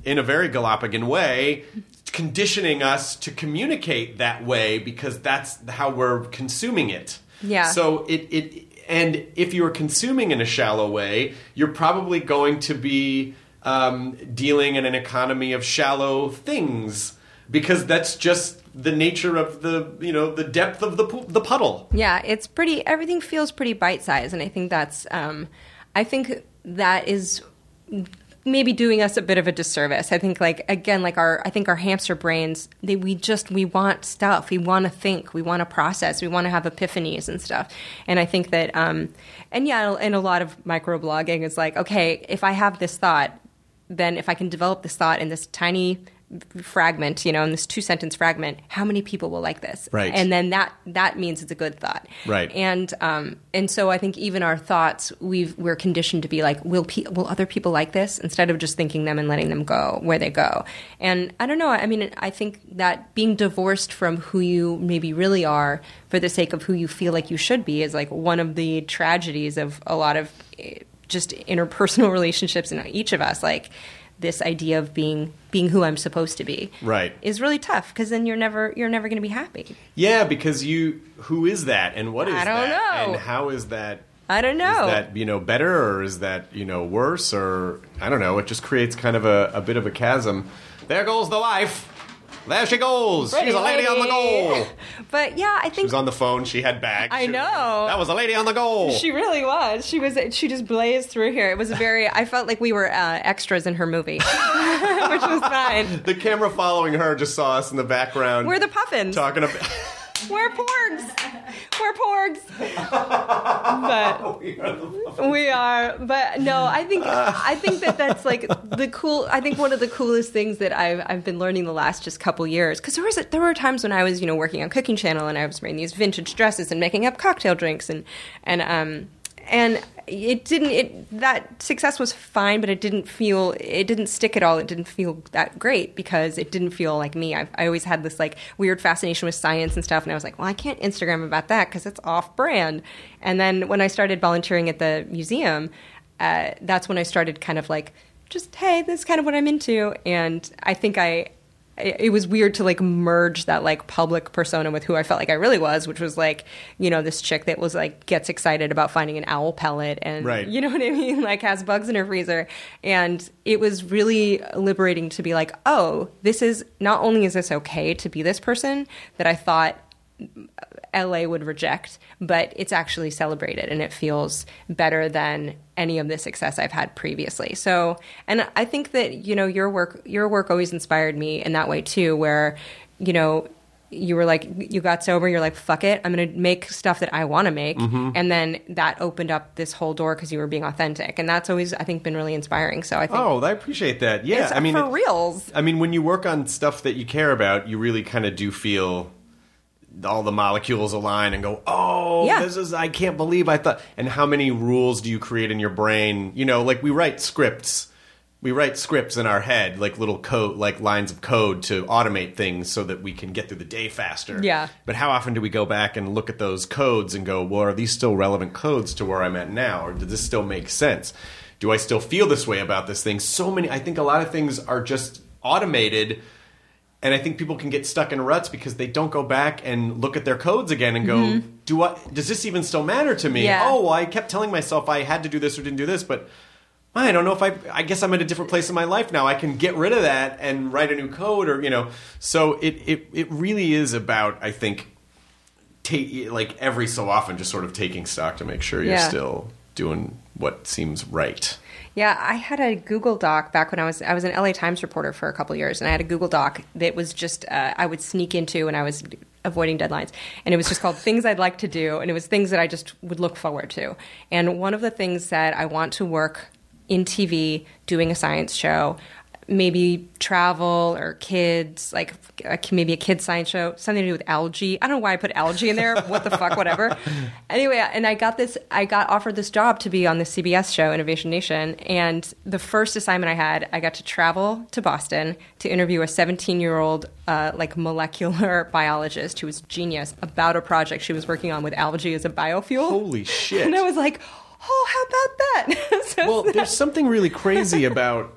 in a very Galapagos way, conditioning us to communicate that way because that's how we're consuming it. Yeah. So it it and if you're consuming in a shallow way, you're probably going to be um, dealing in an economy of shallow things because that's just the nature of the you know the depth of the the puddle. Yeah, it's pretty. Everything feels pretty bite sized, and I think that's. Um, I think that is maybe doing us a bit of a disservice. I think, like again, like our. I think our hamster brains. They we just we want stuff. We want to think. We want to process. We want to have epiphanies and stuff. And I think that. Um, and yeah, and a lot of microblogging is like, okay, if I have this thought, then if I can develop this thought in this tiny fragment, you know, in this two sentence fragment, how many people will like this? Right. And then that that means it's a good thought. Right. And um and so I think even our thoughts we've we're conditioned to be like will pe- will other people like this instead of just thinking them and letting them go where they go. And I don't know, I mean I think that being divorced from who you maybe really are for the sake of who you feel like you should be is like one of the tragedies of a lot of eh, just interpersonal <laughs> relationships in each of us like this idea of being being who I'm supposed to be Right. is really tough because then you're never you're never going to be happy. Yeah, because you who is that and what is I don't that know. and how is that I don't know. Is that you know better or is that you know worse or I don't know? It just creates kind of a, a bit of a chasm. There goes the wife. There she goes. She's a lady on the go. <laughs> But yeah, I think She was on the phone. She had bags. I She- know. That was a lady on the go. she really was. She was. She just blazed through here. It was very. I felt like we were uh, extras in her movie, <laughs> which was fine. the camera following her just saw us in the background. We're the puffins. talking about. <laughs> We're porgs. We're porgs. But <laughs> we are. But no, I think I think that that's like the cool. I think one of the coolest things that I've I've been learning the last just couple years because there was a, there were times when I was you know working on Cooking Channel and I was wearing these vintage dresses and making up cocktail drinks and and um and it didn't it that success was fine but it didn't feel it didn't stick at all. It didn't feel that great because it didn't feel like me. I i always had this like weird fascination with science and stuff and i was like well i can't instagram about that because it's off brand. And then when i started volunteering at the museum uh, that's when i started kind of like just hey this is kind of what i'm into. And i think i it was weird to like merge that like public persona with who I felt like I really was, which was like, you know, this chick that was like gets excited about finding an owl pellet and Right. you know what I mean? <laughs> Like has bugs in her freezer. And it was really liberating to be like, oh, this is not only is this okay to be this person that I thought LA would reject, but it's actually celebrated and it feels better than any of the success I've had previously. So, and I think that, you know, your work your work always inspired me in that way too where, you know, you were like you got sober you're like fuck it i'm going to make stuff that i want to make mm-hmm. and then that opened up this whole door because you were being authentic. And that's always i think been really inspiring. So i think Oh, I appreciate that. Yeah, I mean, for it- reals. I mean, when you work on stuff that you care about, you really kind of do feel all the molecules align and go, "Oh, Yeah. this is I can't believe I thought." And how many rules do you create in your brain? You know, like we write scripts. We write scripts in our head, like little code, like lines of code to automate things so that we can get through the day faster. Yeah. But how often do we go back and look at those codes and go, "Well, are these still relevant codes to where I'm at now, or does this still make sense?" do I still feel this way about this thing? So many, I think a lot of things are just automated. And I think people can get stuck in ruts because they don't go back and look at their codes again and go, mm-hmm. "Do I? Does this even still matter to me? Yeah. Oh, well, I kept telling myself I had to do this or didn't do this, but I don't know if I. I guess I'm at a different place in my life now. I can get rid of that and write a new code, or you know. So it it it really is about I think, ta- like every so often, just sort of taking stock to make sure you're Yeah. still doing what seems right. Yeah, I had a Google Doc back when I was I was an LA Times reporter for a couple years, and I had a Google Doc that was just uh, I would sneak into when I was avoiding deadlines, and it was just called things I'd like to do, and it was things that I just would look forward to. And one of the things said I want to work in TV doing a science show. Maybe travel or kids, like maybe a kid science show, something to do with algae. I don't know why I put algae in there. What the fuck, whatever. <laughs> Anyway, and I got this. I got offered this job to be on the CBS show Innovation Nation, and the first assignment I had, I got to travel to Boston to interview a 17 year old uh, like molecular <laughs> biologist who was genius about a project she was working on with algae as a biofuel. Holy shit! <laughs> And I was like, oh, how about that? So well, there's something really crazy about.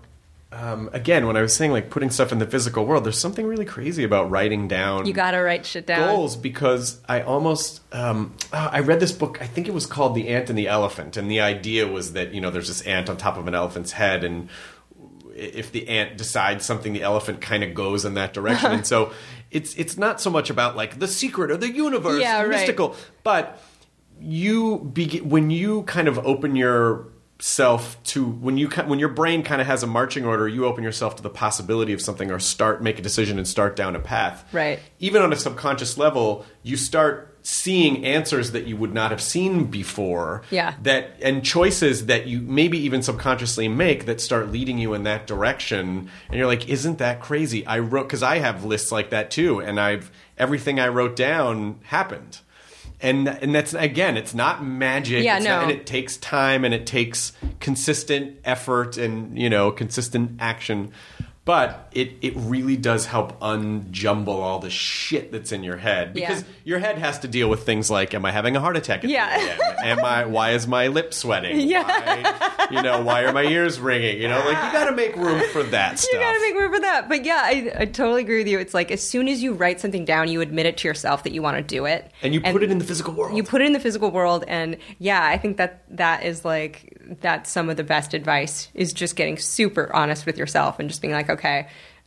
Um, again, when I was saying like putting stuff in the physical world, there's something really crazy about writing down. you got to write shit down. goals because I almost um, uh, I read this book. I think it was called The Ant and the Elephant, and the idea was that you know there's this ant on top of an elephant's head, and if the ant decides something, the elephant kind of goes in that direction. and <laughs> so it's it's not so much about like the secret or the universe, Yeah, right. mystical, but you begin when you kind of open yourself to when you when your brain kind of has a marching order you open yourself to the possibility of something or start make a decision and start down a path Right. even on a subconscious level you start seeing answers that you would not have seen before Yeah. that and choices that you maybe even subconsciously make that start leading you in that direction and you're like isn't that crazy i wrote because i have lists like that too and i've everything i wrote down happened and and that's again it's not magic Yeah, it's no. not- and it takes time and it takes consistent effort and you know consistent action but it, it really does help unjumble all the shit that's in your head because Yeah. your head has to deal with things like am I having a heart attack at Yeah. a.m.? I why is my lip sweating <laughs> Yeah. why, you know why are my ears ringing you know like you got to make room for that stuff You gotta make room for that. But yeah, I, I totally agree with you. It's like as soon as you write something down, you admit it to yourself that you want to do it, and you put it in the physical world you put it in the physical world and yeah i think that that is like that's some of the best advice is just getting super honest with yourself and just being like okay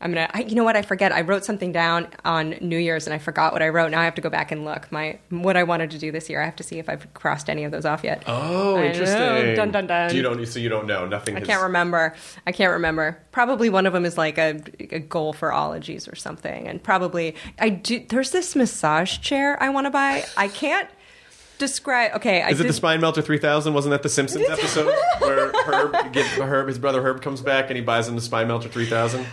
i'm gonna I, you know what i forget i wrote something down on new year's and i forgot what i wrote now i have to go back and look my what i wanted to do this year i have to see if i've crossed any of those off yet oh I know. interesting Dun, dun, dun. Do you don't so you don't know nothing I has- can't remember. I can't remember. Probably one of them is like a, a goal for ologies or something. And probably I do. There's this massage chair I want to buy. I can't describe. Okay, I Is it did- the Spine Melter 3000? Wasn't that the Simpsons <laughs> episode where Herb, get, Herb, his brother Herb comes back and he buys him the Spine Melter 3000?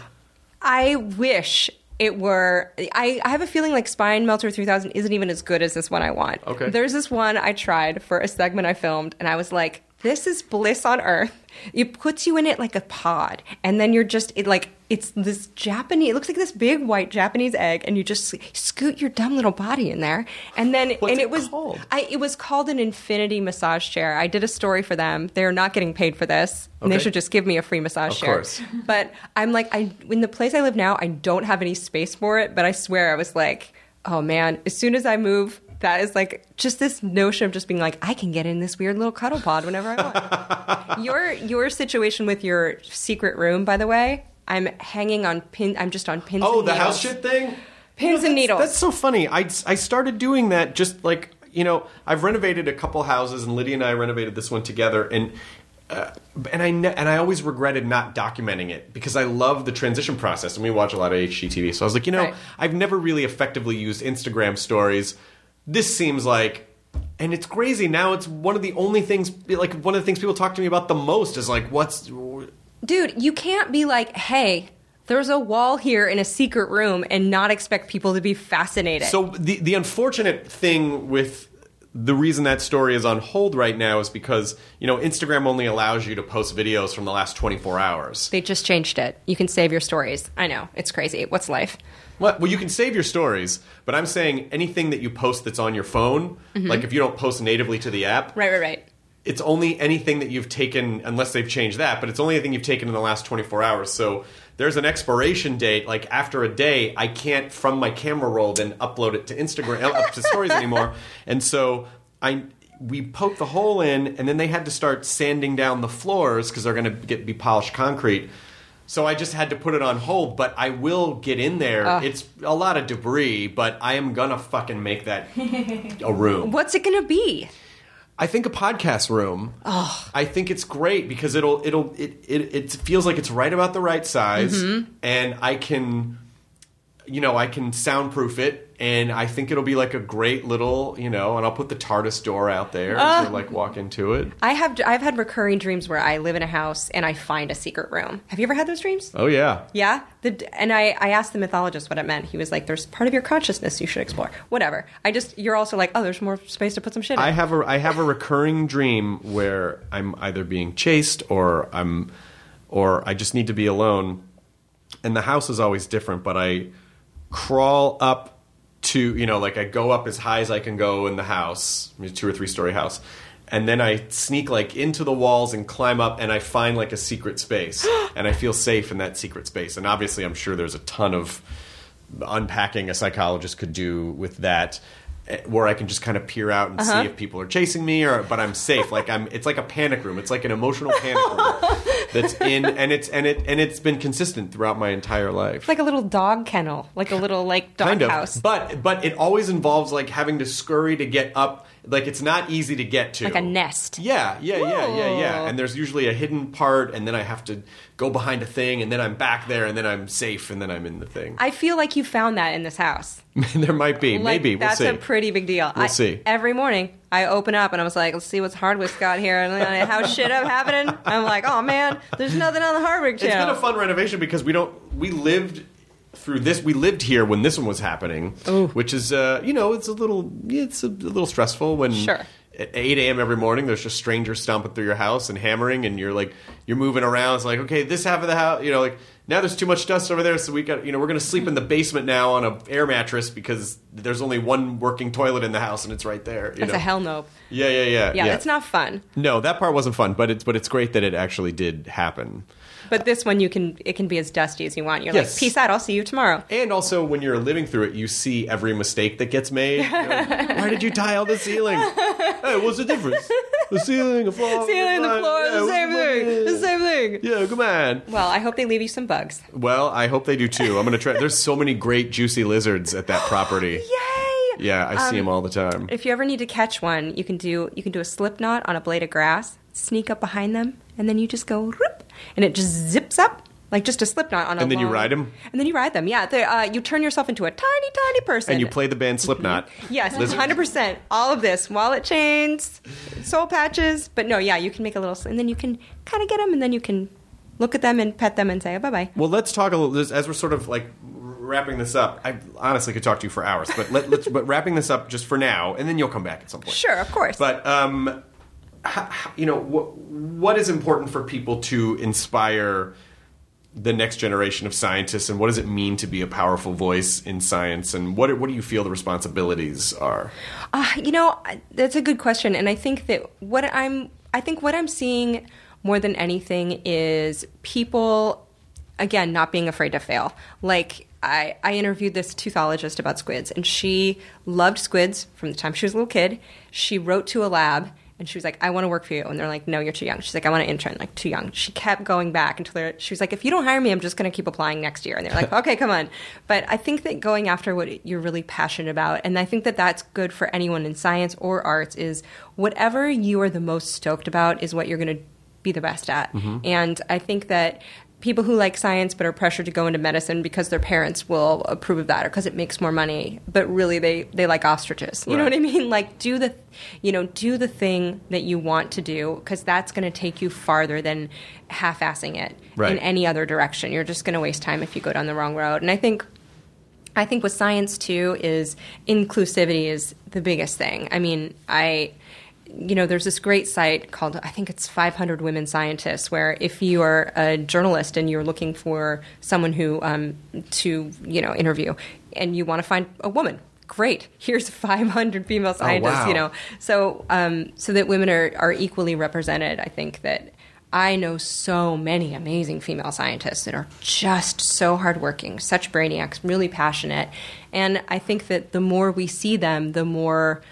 I wish it were. I, I have a feeling like Spine Melter 3000 isn't even as good as this one I want. Okay. There's this one I tried for a segment I filmed, and I was like, this is bliss on earth. It puts you in it like a pod, and then you're just it like it's this Japanese. It looks like this big white Japanese egg, and you just scoot your dumb little body in there, and then What's and it it was called? I it was called an infinity massage chair. I did a story for them. They're not getting paid for this. And they should just give me a free massage Of chair. course. But I'm like, I in the place I live now, I don't have any space for it. But I swear, I was like, oh man, as soon as I move, that is like just this notion of just being like, I can get in this weird little cuddle pod whenever I want. <laughs> your your situation with your secret room, by the way, I'm hanging on pin. I'm just on pins. Oh, and the needles. house shit thing? Pins and that's- needles. That's so funny. I, I started doing that just like, you know, I've renovated a couple houses and Lydia and I renovated this one together and uh, and I ne- and I always regretted not documenting it because I love the transition process and we watch a lot of HGTV. So I was like, you know, Right. I've never really effectively used Instagram stories. This seems like and it's crazy now it's one of the only things like one of the things people talk to me about the most is like what's Dude, you can't be like, hey, there's a wall here in a secret room and not expect people to be fascinated. So the the unfortunate thing with the reason that story is on hold right now is because you know Instagram only allows you to post videos from the last 24 hours. they just changed it. You can save your stories. I know. It's crazy. What's life? What? Well, you can save your stories, but I'm saying anything that you post that's on your phone, mm-hmm. like if you don't post natively to the app, Right, right, right. it's only anything that you've taken, unless they've changed that, but it's only anything you've taken in the last 24 hours. So there's an expiration date. Like after a day, I can't from my camera roll then upload it to Instagram, up to stories anymore. <laughs> And so I we poked the hole in, and then they had to start sanding down the floors because they're going to get be polished concrete. So I just had to put it on hold, but I will get in there. It's a lot of debris, but I am gonna fucking make that <laughs> a room. What's it going to be? I think a podcast room. Oh. I think it's great because it'll it'll it it, it feels like it's right about the right size, mm-hmm. and I can, you know, I can soundproof it, and I think it'll be like a great little, you know, and I'll put the TARDIS door out there to ah. like walk into it. I have I've had recurring dreams where I live in a house and I find a secret room. Have you ever had those dreams? Oh yeah, Yeah. The, and I, I asked the mythologist what it meant. He was like, "There's part of your consciousness you should explore." Whatever. I just you're also like, "Oh, there's more space to put some shit." in. I have a I have a recurring dream where I'm either being chased or I'm or I just need to be alone. And the house is always different, but I crawl up to you know like I go up as high as I can go in the house, two or three story house. And then I sneak like into the walls and climb up and I find like a secret space <gasps> and I feel safe in that secret space. And obviously I'm sure there's a ton of unpacking a psychologist could do with that eh, where I can just kind of peer out and see if people are chasing me or but I'm safe like I'm it's like a panic room it's like an emotional panic room <laughs> that's in and it's and it and it's been consistent throughout my entire life. It's like a little dog kennel, like a little like dog kind of. house, but but it always involves like having to scurry to get up like it's not easy to get to like a nest. yeah, yeah, yeah, yeah, yeah. And there's usually a hidden part, and then I have to go behind a thing, and then I'm back there, and then I'm safe, and then I'm in the thing. I feel like you found that in this house. <laughs> there might be, Like, maybe. We'll that's see. a pretty big deal. We'll I- see. Every morning, I open up and I was like, "Let's see what's Hardwick's got here." And then how <laughs> shit up happening. I'm like, "Oh man, there's nothing on the Hardwick It's been a fun renovation because we don't. We lived through this. We lived here when this one was happening, which is, uh, you know, it's a little, it's a, little stressful when. Sure. At 8 a.m. every morning, there's just strangers stomping through your house and hammering, and you're like, you're moving around. It's like, okay, this half of the house, you know, like now there's too much dust over there, so we got, you know, we're gonna sleep in the basement now on a air mattress because there's only one working toilet in the house, and it's right there. You That's know? a hell no. Yeah, yeah, yeah, Yeah, that's not fun. No, that part wasn't fun, but it's but it's great that it actually did happen. But this one, you can it can be as dusty as you want. You're Yes. like, "Peace out. I'll see you tomorrow." And also, when you're living through it, you see every mistake that gets made. <laughs> Like, Why did you tile the ceiling? <laughs> Hey, what's the difference? The ceiling, the floor, Ceiling, the floor, yeah, the same thing. The same thing. Yeah, come on. Well, I hope they leave you some bugs. Well, I hope they do too. I'm gonna try. There's so many great juicy lizards at that property. <gasps> Yay! Yeah, I see um, them all the time. If you ever need to catch one, you can do you can do a slip knot on a blade of grass, sneak up behind them, and then you just go whoop, and it just zips up like just a slip knot on a And then you ride them. And then you ride them. Yeah, uh, you turn yourself into a tiny, tiny person. And you play the band <laughs> Slipknot. Yes, hundred percent. All of this, wallet chains, soul patches. But no, yeah, you can make a little, and then you can kind of get them, and then you can look at them and pet them and say bye bye. Well, let's talk a little as we're sort of like wrapping this up. I honestly could talk to you for hours, but let, let's but wrapping this up just for now, and then you'll come back at some point. Sure, of course. But um, you know what? What is important for people to inspire the next generation of scientists, and what does it mean to be a powerful voice in science? And what what do you feel the responsibilities are? Uh, you know, that's a good question, and I think that what I'm, I think what I'm seeing more than anything is people, again, not being afraid to fail. Like I, I interviewed this teuthologist about squids, and she loved squids from the time she was a little kid. She wrote to a lab. And she was like, I want to work for you. And they're like, no, you're too young. She's like, I want to intern, like, too young. She kept going back until they're, she was like, if you don't hire me, I'm just going to keep applying next year. And they're like, <laughs> okay, come on. But I think that going after what you're really passionate about, and I think that that's good for anyone in science or arts, is whatever you are the most stoked about is what you're going to be the best at. Mm-hmm. And I think that people who like science but are pressured to go into medicine because their parents will approve of that or because it makes more money but really they they like ostriches. You know what i mean? Like do the you know do the thing that you want to do because that's going to take you farther than half-assing it Right. in any other direction. You're just going to waste time if you go down the wrong road. And i think I think with science too is inclusivity is the biggest thing. I mean, I you know, there's this great site called I think it's 500 Women Scientists, where if you are a journalist and you're looking for someone who um, to you know interview, and you want to find a woman, great. Here's 500 female scientists. wow. You know, so um, so that women are are equally represented. I think that. I know so many amazing female scientists that are just so hardworking, such brainiacs, really passionate, and I think that the more we see them, the more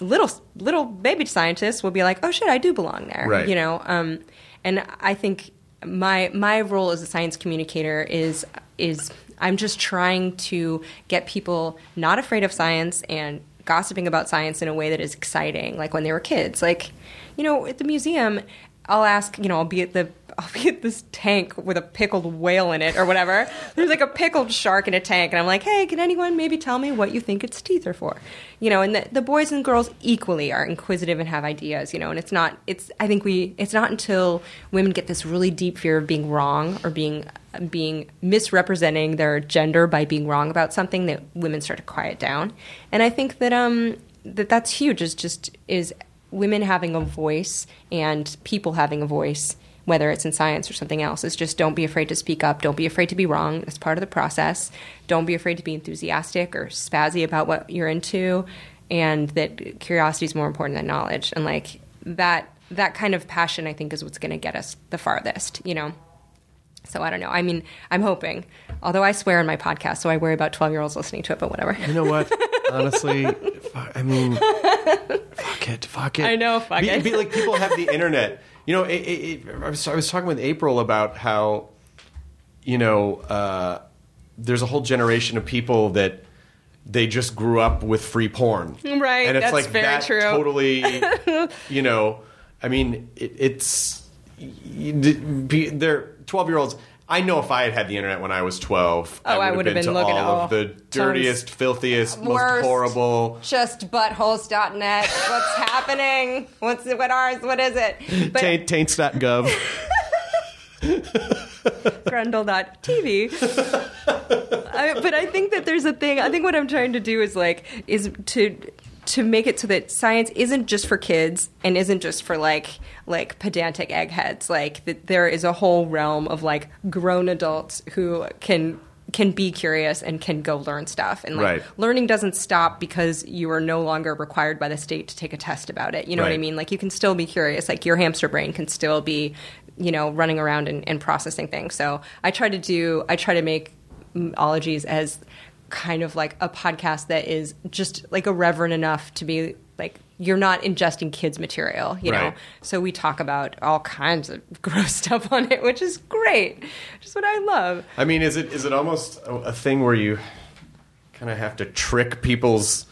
little little baby scientists will be like, "Oh shit, I do belong there," Right. you know. Um, and I think my my role as a science communicator is is I'm just trying to get people not afraid of science and gossiping about science in a way that is exciting, like when they were kids. Like, you know, at the museum, I'll ask, you know, I'll be at the I'll be at this tank with a pickled whale in it or whatever. There's like a pickled shark in a tank, and I'm like, hey, can anyone maybe tell me what you think its teeth are for? You know, and the, the boys and girls equally are inquisitive and have ideas, you know, and it's not, it's, I think we, it's not until women get this really deep fear of being wrong or being, being misrepresenting their gender by being wrong about something that women start to quiet down. And I think that, um, that that's huge is just, is women having a voice and people having a voice whether it's in science or something else is just don't be afraid to speak up. Don't be afraid to be wrong. That's part of the process. Don't be afraid to be enthusiastic or spazzy about what you're into and that curiosity is more important than knowledge. And like that that kind of passion i think is what's going to get us the farthest you know so i don't know i mean i'm hoping although i swear in my podcast so i worry about 12 year olds listening to it but whatever You know what? <laughs> Honestly, fuck, I mean, fuck it, fuck it. I know, fuck be, it. Be like people have the <laughs> internet. You know, it, it, it, I, was, I was talking with April about how, you know, uh, there's a whole generation of people that they just grew up with free porn, Right, And it's like very that true. totally, <laughs> you know. I mean, it, it's they're twelve year olds. I know if I had had the internet when I was twelve, Oh, I would have been, been to looking all at of the all- dirtiest, filthiest, most horrible. just buttholes.net what's happening what's what ours what is it but Taint, taints.gov. grundle.tv I, but i think that there's a thing i think what i'm trying to do is like is to to make it so that science isn't just for kids and isn't just for like like pedantic eggheads. Like that there is a whole realm of like grown adults who can can be curious and can go learn stuff. And like Right. learning doesn't stop because you are no longer required by the state to take a test about it. You know what i mean? Like you can still be curious. Like your hamster brain can still be you know running around and, and processing things. So i try to do i try to make ologies as kind of like a podcast that is just like irreverent enough to be like you're not ingesting kids material you know Right. so we talk about all kinds of <laughs> gross stuff on it which is great is what i love I mean, is it is it almost a, a thing where you kind of have to trick people's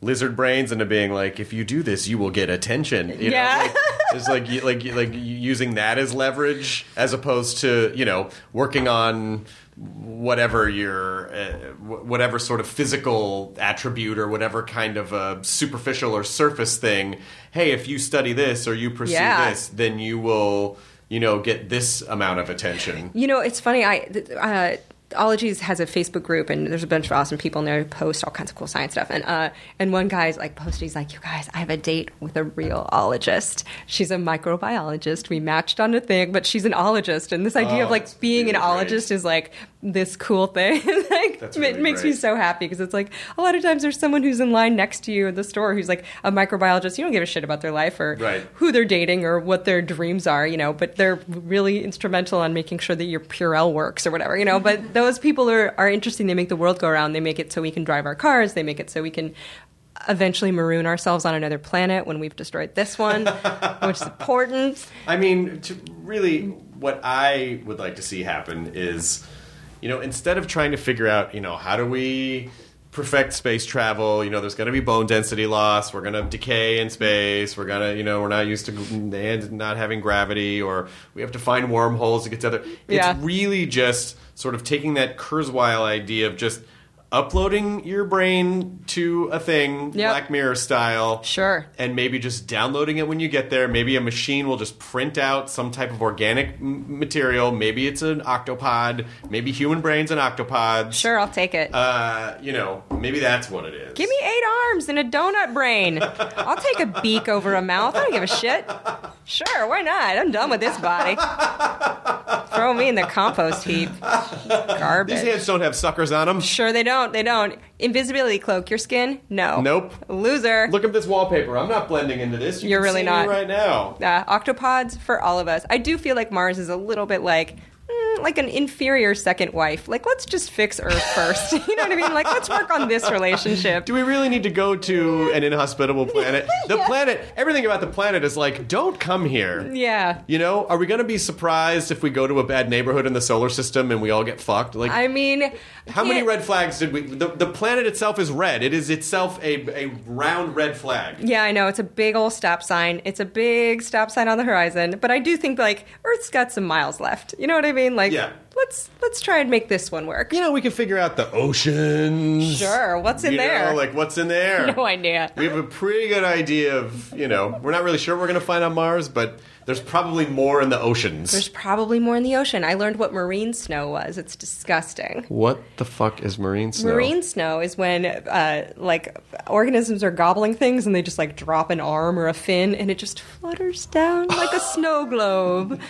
lizard brains into being like, if you do this, you will get attention. You Yeah. know? like, it's like like like using that as leverage as opposed to you know working on whatever your uh, whatever sort of physical attribute or whatever kind of a superficial or surface thing. Hey, if you study this or you pursue Yeah. this, then you will you know get this amount of attention. You know, it's funny. I uh, Ologies has a Facebook group, and there's a bunch of awesome people in there who post all kinds of cool science stuff. And uh, and one guy's like posted, he's like, "You guys, I have a date with a real ologist. She's a microbiologist. We matched on a thing, but she's an ologist. And this idea Oh, of like being an really great. ologist is like this cool thing. <laughs> like That's it really makes me so happy because it's like a lot of times there's someone who's in line next to you in the store who's like a microbiologist. You don't give a shit about their life or Right. who they're dating or what their dreams are, you know, but they're really instrumental on making sure that your Purell works or whatever, you know. But <laughs> those people are, are interesting. They make the world go around. They make it so we can drive our cars. They make it so we can eventually maroon ourselves on another planet when we've destroyed this one, <laughs> which is important. I mean, to really, what I would like to see happen is, you know, instead of trying to figure out, you know, how do we perfect space travel? You know, there's going to be bone density loss. We're going to decay in space. We're going to, you know, we're not used to and not having gravity, or we have to find wormholes to get to other. It's Yeah. really just sort of taking that Kurzweil idea of just uploading your brain to a thing, Yep. Black Mirror style, Sure. and maybe just downloading it when you get there. Maybe a machine will just print out some type of organic m- material. Maybe it's an octopod. Maybe human brains and octopods. Sure, I'll take it. Uh, you know, maybe that's what it is. Give me eight arms and a donut brain. I'll take a beak over a mouth. I don't give a shit. Sure, why not? I'm done with this body. Throw me me in the compost heap. <laughs> Garbage. These hands don't have suckers on them. Sure, they don't. They don't. Invisibility cloak. Your skin? No. Nope. Loser. Look at this wallpaper. I'm not blending into this. You You're can really not. right now. uh, octopods for all of us. I do feel like Mars is a little bit like. Mm, Like an inferior second wife. Like, let's just fix Earth first. <laughs> you know what I mean? Like, let's work on this relationship. Do we really need to go to an inhospitable planet? <laughs> The planet, everything about the planet is like, don't come here. Yeah. You know, are we going to be surprised if we go to a bad neighborhood in the solar system and we all get fucked? Like, I mean, how many red flags did we? The, the planet itself is red. It is itself a, a round red flag. Yeah, I know. It's a big old stop sign. It's a big stop sign on the horizon. But I do think like Earth's got some miles left. You know what I mean? Like Yeah. Let's let's try and make this one work. You know, we can figure out the oceans. Sure. What's in You know, there? like what's in there? <laughs> no idea. We have a pretty good idea of, you know, we're not really sure what we're going to find on Mars, but there's probably more in the oceans. There's probably more in the ocean. I learned what marine snow was. It's disgusting. what the fuck is marine snow? Marine snow is when uh, like organisms are gobbling things and they just like drop an arm or a fin and it just flutters down like a <laughs> snow globe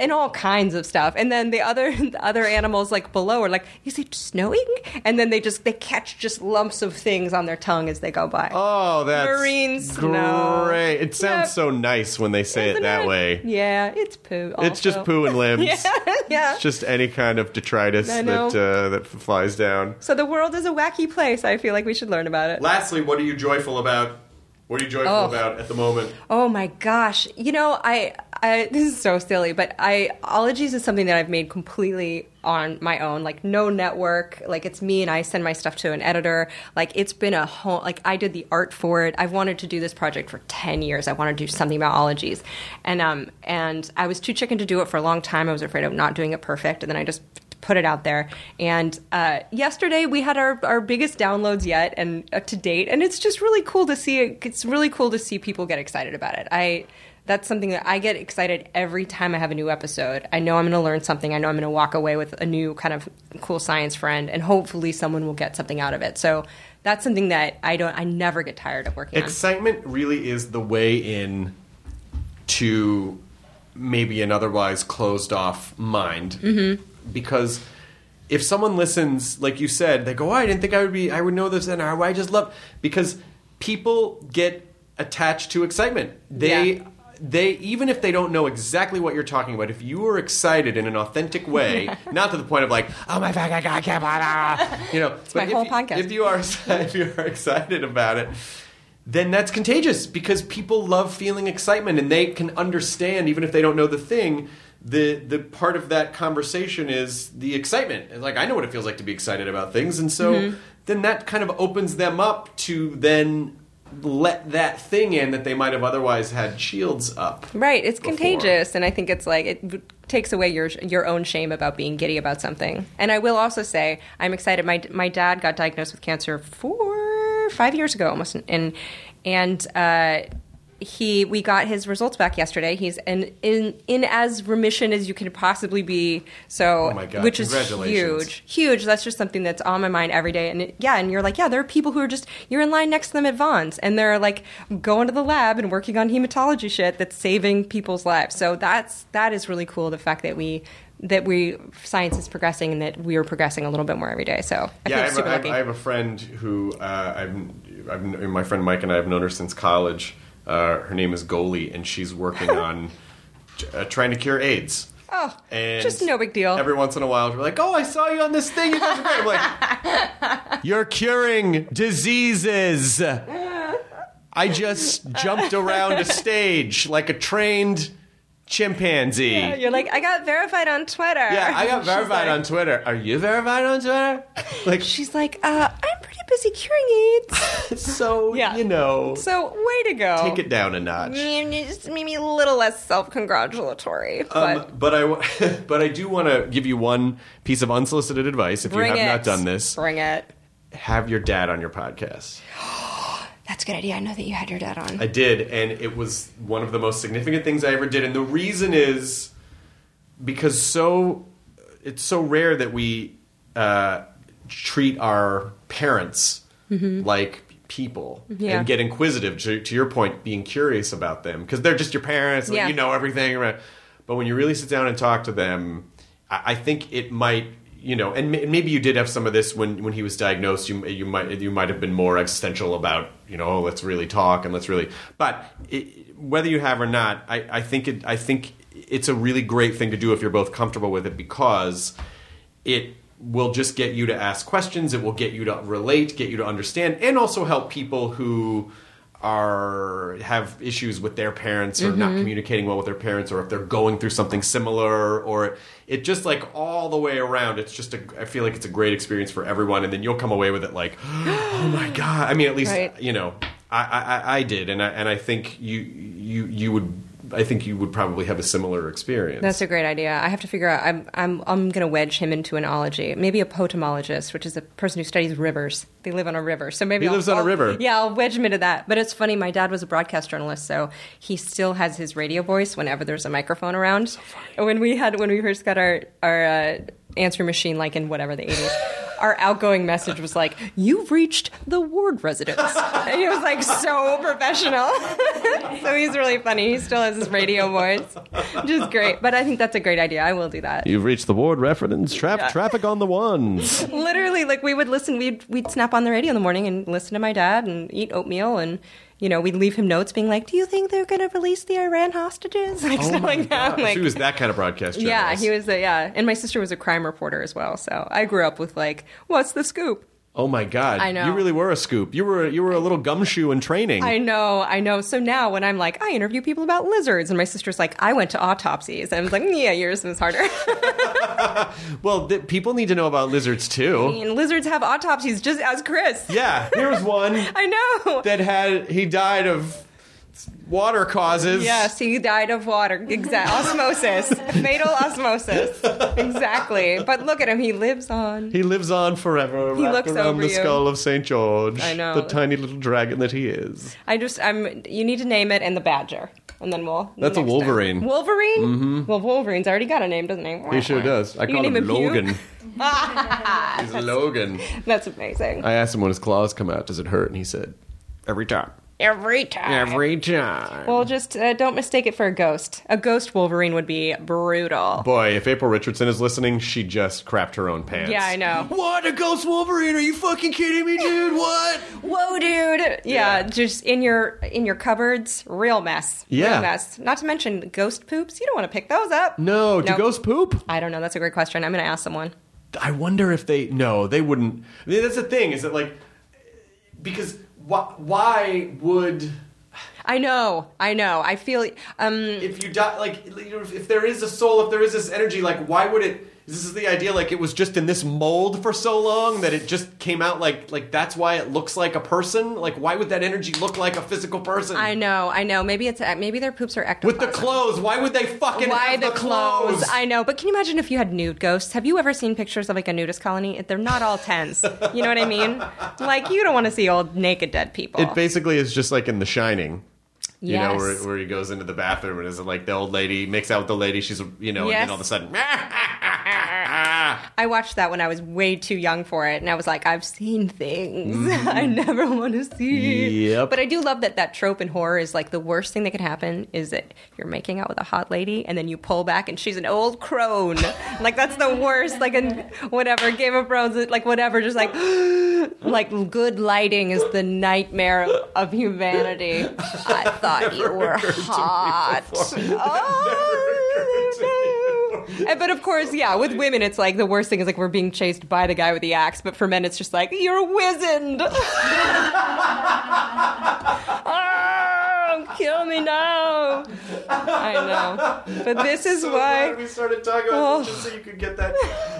and all kinds of stuff. And then the other the other animals like below are like, is it snowing? And then they just they catch just lumps of things on their tongue as they go by. Oh, that's Marine snow. great. It sounds Yep. so nice when they say Isn't it that it? way. Yeah, it's poo. It's just poo and <laughs> limbs. Yeah, yeah. It's just any kind of detritus that uh, that flies down. So the world is a wacky place. I feel like we should learn about it. Lastly, what are you joyful about? What are you joyful Oh. about at the moment? Oh my gosh. You know, I, I <laughs> this is so silly, but I ologies is something that I've made completely on my own. Like no network. Like it's me and I send my stuff to an editor. Like it's been a whole like I did the art for it. I've wanted to do this project for 10 years. I wanted to do something about ologies. And um and I was too chicken to do it for a long time. I was afraid of not doing it perfect and then I just put it out there. And uh, yesterday we had our, our biggest downloads yet and uh, to date, and it's just really cool to see. It. It's really cool to see people get excited about it. I that's something that I get excited every time I have a new episode. I know I'm going to learn something. I know I'm going to walk away with a new kind of cool science friend, and hopefully someone will get something out of it. So that's something that I don't. I never get tired of working on. Excitement really is the way in to maybe an otherwise closed off mind. Mm-hmm. Because if someone listens, like you said, they go, oh, I didn't think I would be, I would know this, and I, I just love, because people get attached to excitement. They, Yeah. They, even if they don't know exactly what you're talking about, if you are excited in an authentic way, <laughs> not to the point of like, oh my god, I can't, <laughs> you know, it's my whole podcast. If you are, <laughs> if you are excited about it, then that's contagious because people love feeling excitement and they can understand even if they don't know the thing the the part of that conversation is the excitement It's like i know what it feels like to be excited about things and so Mm-hmm. then that kind of opens them up to then let that thing in that they might have otherwise had shields up Right, it's before. contagious, and I think it's like it takes away your your own shame about being giddy about something. And I will also say, I'm excited. My my dad got diagnosed with cancer four five years ago almost, and and uh, he we got his results back yesterday. He's in in in as remission as you can possibly be. So, Oh which is huge huge. That's just something that's on my mind every day. And it, yeah, and you're like, yeah, there are people who are just you're in line next to them at Vons, and they're like going to the lab and working on hematology shit that's saving people's lives. So that's that is really cool. The fact that we that we science is progressing and that we are progressing a little bit more every day. So I yeah, I have, super a, I, have, lucky. I have a friend who uh, I've, I've, my friend Mike and I have known her since college. Uh, her name is Goalie, and she's working <laughs> on uh, trying to cure AIDS. oh, And just no big deal. Every once in a while, we're like, "Oh, I saw you on this thing. You guys are great." I'm like, <laughs> "You're curing diseases." <laughs> I just jumped around a stage like a trained chimpanzee. you're like, I got verified on Twitter. Yeah, I got <laughs> verified like- on Twitter. Are you verified on Twitter? <laughs> Like, She's like, uh, I'm pretty busy curing AIDS. <laughs> so Yeah. you know, so way to go. take it down a notch. Just maybe a little less self-congratulatory, but Um, but I, but I do want to give you one piece of unsolicited advice. If you have it. not done this, bring it. have your dad on your podcast. <gasps> That's a good idea. I know that you had your dad on. I did, and it was one of the most significant things I ever did. And the reason is because so it's so rare that we uh, treat our parents like people Yeah. and get inquisitive. To, to your point, being curious about them because they're just your parents, like, Yeah. you know everything. But when you really sit down and talk to them. I, I think it might. You know, and ma- maybe you did have some of this when, when he was diagnosed. You you might you might have been more existential about you know oh, let's really talk and let's really. But it, whether you have or not, I, I think it I think it's a really great thing to do if you're both comfortable with it because it will just get you to ask questions it will get you to relate get you to understand and also help people who are have issues with their parents or not mm-hmm. communicating well with their parents or if they're going through something similar or it just like all the way around it's just a i feel like it's a great experience for everyone and then you'll come away with it like <gasps> oh my god i mean at least Right. you know I, I i did and i and i think you you you would i think you would probably have a similar experience That's a great idea. I have to figure out. I'm I'm I'm going to wedge him into an ology, maybe a potamologist, which is a person who studies rivers. They live on a river, so maybe He I'll- lives on a I'll- river. Yeah, I'll wedge him into that. But it's funny. My dad was a broadcast journalist, so he still has his radio voice whenever there's a microphone around. When we had when we first got our our uh, answering machine, like in whatever the eighties. <laughs> Our outgoing message was like, "You've reached the ward residence," <laughs> and he was like so professional. <laughs> so he's really funny. He still has his radio voice, which is great. But I think that's a great idea. I will do that. You've reached the ward reference. Tra- Yeah. Traffic on the ones. Literally, like we would listen. We'd we'd snap on the radio in the morning and listen to my dad and eat oatmeal and. You know, we'd leave him notes being like, "Do you think they're going to release the Iran hostages?" <laughs> Like oh stuff like that. Like, she was that kind of broadcast yeah, he was. A, yeah, and my sister was a crime reporter as well. So I grew up with like, "What's the scoop?" Oh my god! I know. You really were a scoop. You were you were a little gumshoe in training. I know, I know. So now when I'm like, I interview people about lizards, and my sister's like, I went to autopsies, and I was like, mm, yeah, yours was harder. <laughs> well, th- people need to know about lizards too. and lizards have autopsies, just as Chris. Yeah, here's one <laughs> I know. that had he died of water causes. Yes, he died of water. Exact <laughs> osmosis, fatal osmosis. <laughs> Exactly. But look at him; he lives on. He lives on forever, He wrapped looks around over the you. skull of Saint George. I know. the tiny little dragon that he is. I just, I'm. You need to name it and the badger, and then we'll. That's a next time. Wolverine. Wolverine. Mm-hmm. Well, Wolverine's already got a name, doesn't he? He sure does. I You call him him Logan. <laughs> He's Logan. That's amazing. I asked him when his claws come out, does it hurt? And he said, every time. Every time. Every time. Well, just uh, don't mistake it for a ghost. A ghost Wolverine would be brutal. Boy, if April Richardson is listening, she just crapped her own pants. Yeah, I know. What? A ghost Wolverine? Are you fucking kidding me, dude? What? Whoa, dude! Yeah, Yeah. just in your in your cupboards, real mess. Yeah. real mess. Not to mention ghost poops. You don't want to pick those up. No, do Nope. ghosts poop? I don't know. That's a great question. I'm going to ask someone. I wonder if they. No, they wouldn't. I mean, that's the thing. Is that like because why? Why would I know. I know. I feel. Um, if you die? Like if there is a soul, if there is this energy, like why would it? This is the idea. Like it was just in this mold for so long that it just came out like like that's why it looks like a person. Like why would that energy look like a physical person? I know. I know. Maybe it's maybe their poops are ectoplasm. With the clothes, why would they fucking Why have the, the, clothes? I know, but can you imagine if you had nude ghosts? Have you ever seen pictures of like a nudist colony? They're not all tens. you know what I mean? Like you don't want to see old naked dead people. It basically is just like in The Shining. You know, where, where he goes into the bathroom and is like the old lady makes out with the lady. She's you know, and then all of a sudden, <laughs> I watched that when I was way too young for it, and I was like, I've seen things <laughs> I never want to see. Mm-hmm. Yep. But I do love that that trope in horror is like the worst thing that could happen is that you're making out with a hot lady, and then you pull back, and she's an old crone. <laughs> like that's the worst. Like in whatever Game of Thrones, like whatever, just like <gasps> like good lighting is the nightmare of, humanity. <laughs> I thought you were hot. Oh, But of course, yeah, with women, it's like the worst thing is like we're being chased by the guy with the axe. But for men, it's just like you're wizened. <laughs> oh, kill me now. I know, but this is so why. glad we started talking about Oh. this just so oh. you could get that.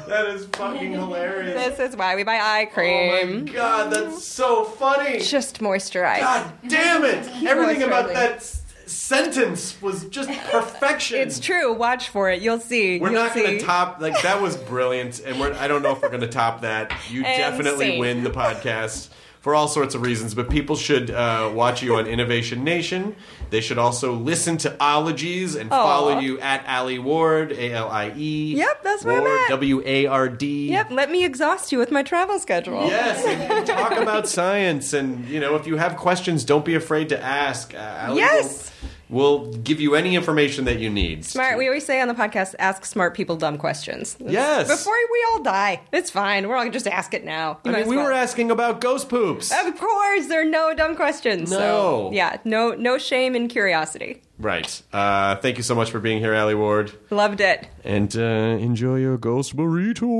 That is fucking hilarious. This is why we buy eye oh cream. my god, that's so funny. Just moisturize. God damn it! Everything about that s- sentence was just perfection. It's true. Watch for it. You'll see. We're You'll not going to top like that was brilliant, and we're I don't know if we're going to top that. You <laughs> And definitely scene. win the podcast for all sorts of reasons, but people should uh, watch you on Innovation Nation. They should also listen to Ologies and follow you at Alie Ward, A L I E. Yep, that's where I'm at. W A R D. Yep. Let me exhaust you with my travel schedule. Yes, and talk about science, and you know, if you have questions, don't be afraid to ask. Uh, Alie Yes. We'll give you any information that you need. Smart. We always say on the podcast, ask smart people dumb questions. Yes. Before we all die. It's fine. We're all just ask it now. You I mean, we well. were asking about ghost poops. Of course, there are no dumb questions. No. So, yeah, no, no shame in curiosity. Right. Uh, thank you so much for being here, Alie Ward. Loved it. And uh, enjoy your ghost burrito.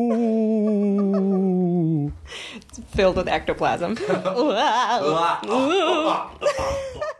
<laughs> It's filled with ectoplasm. <laughs> <laughs>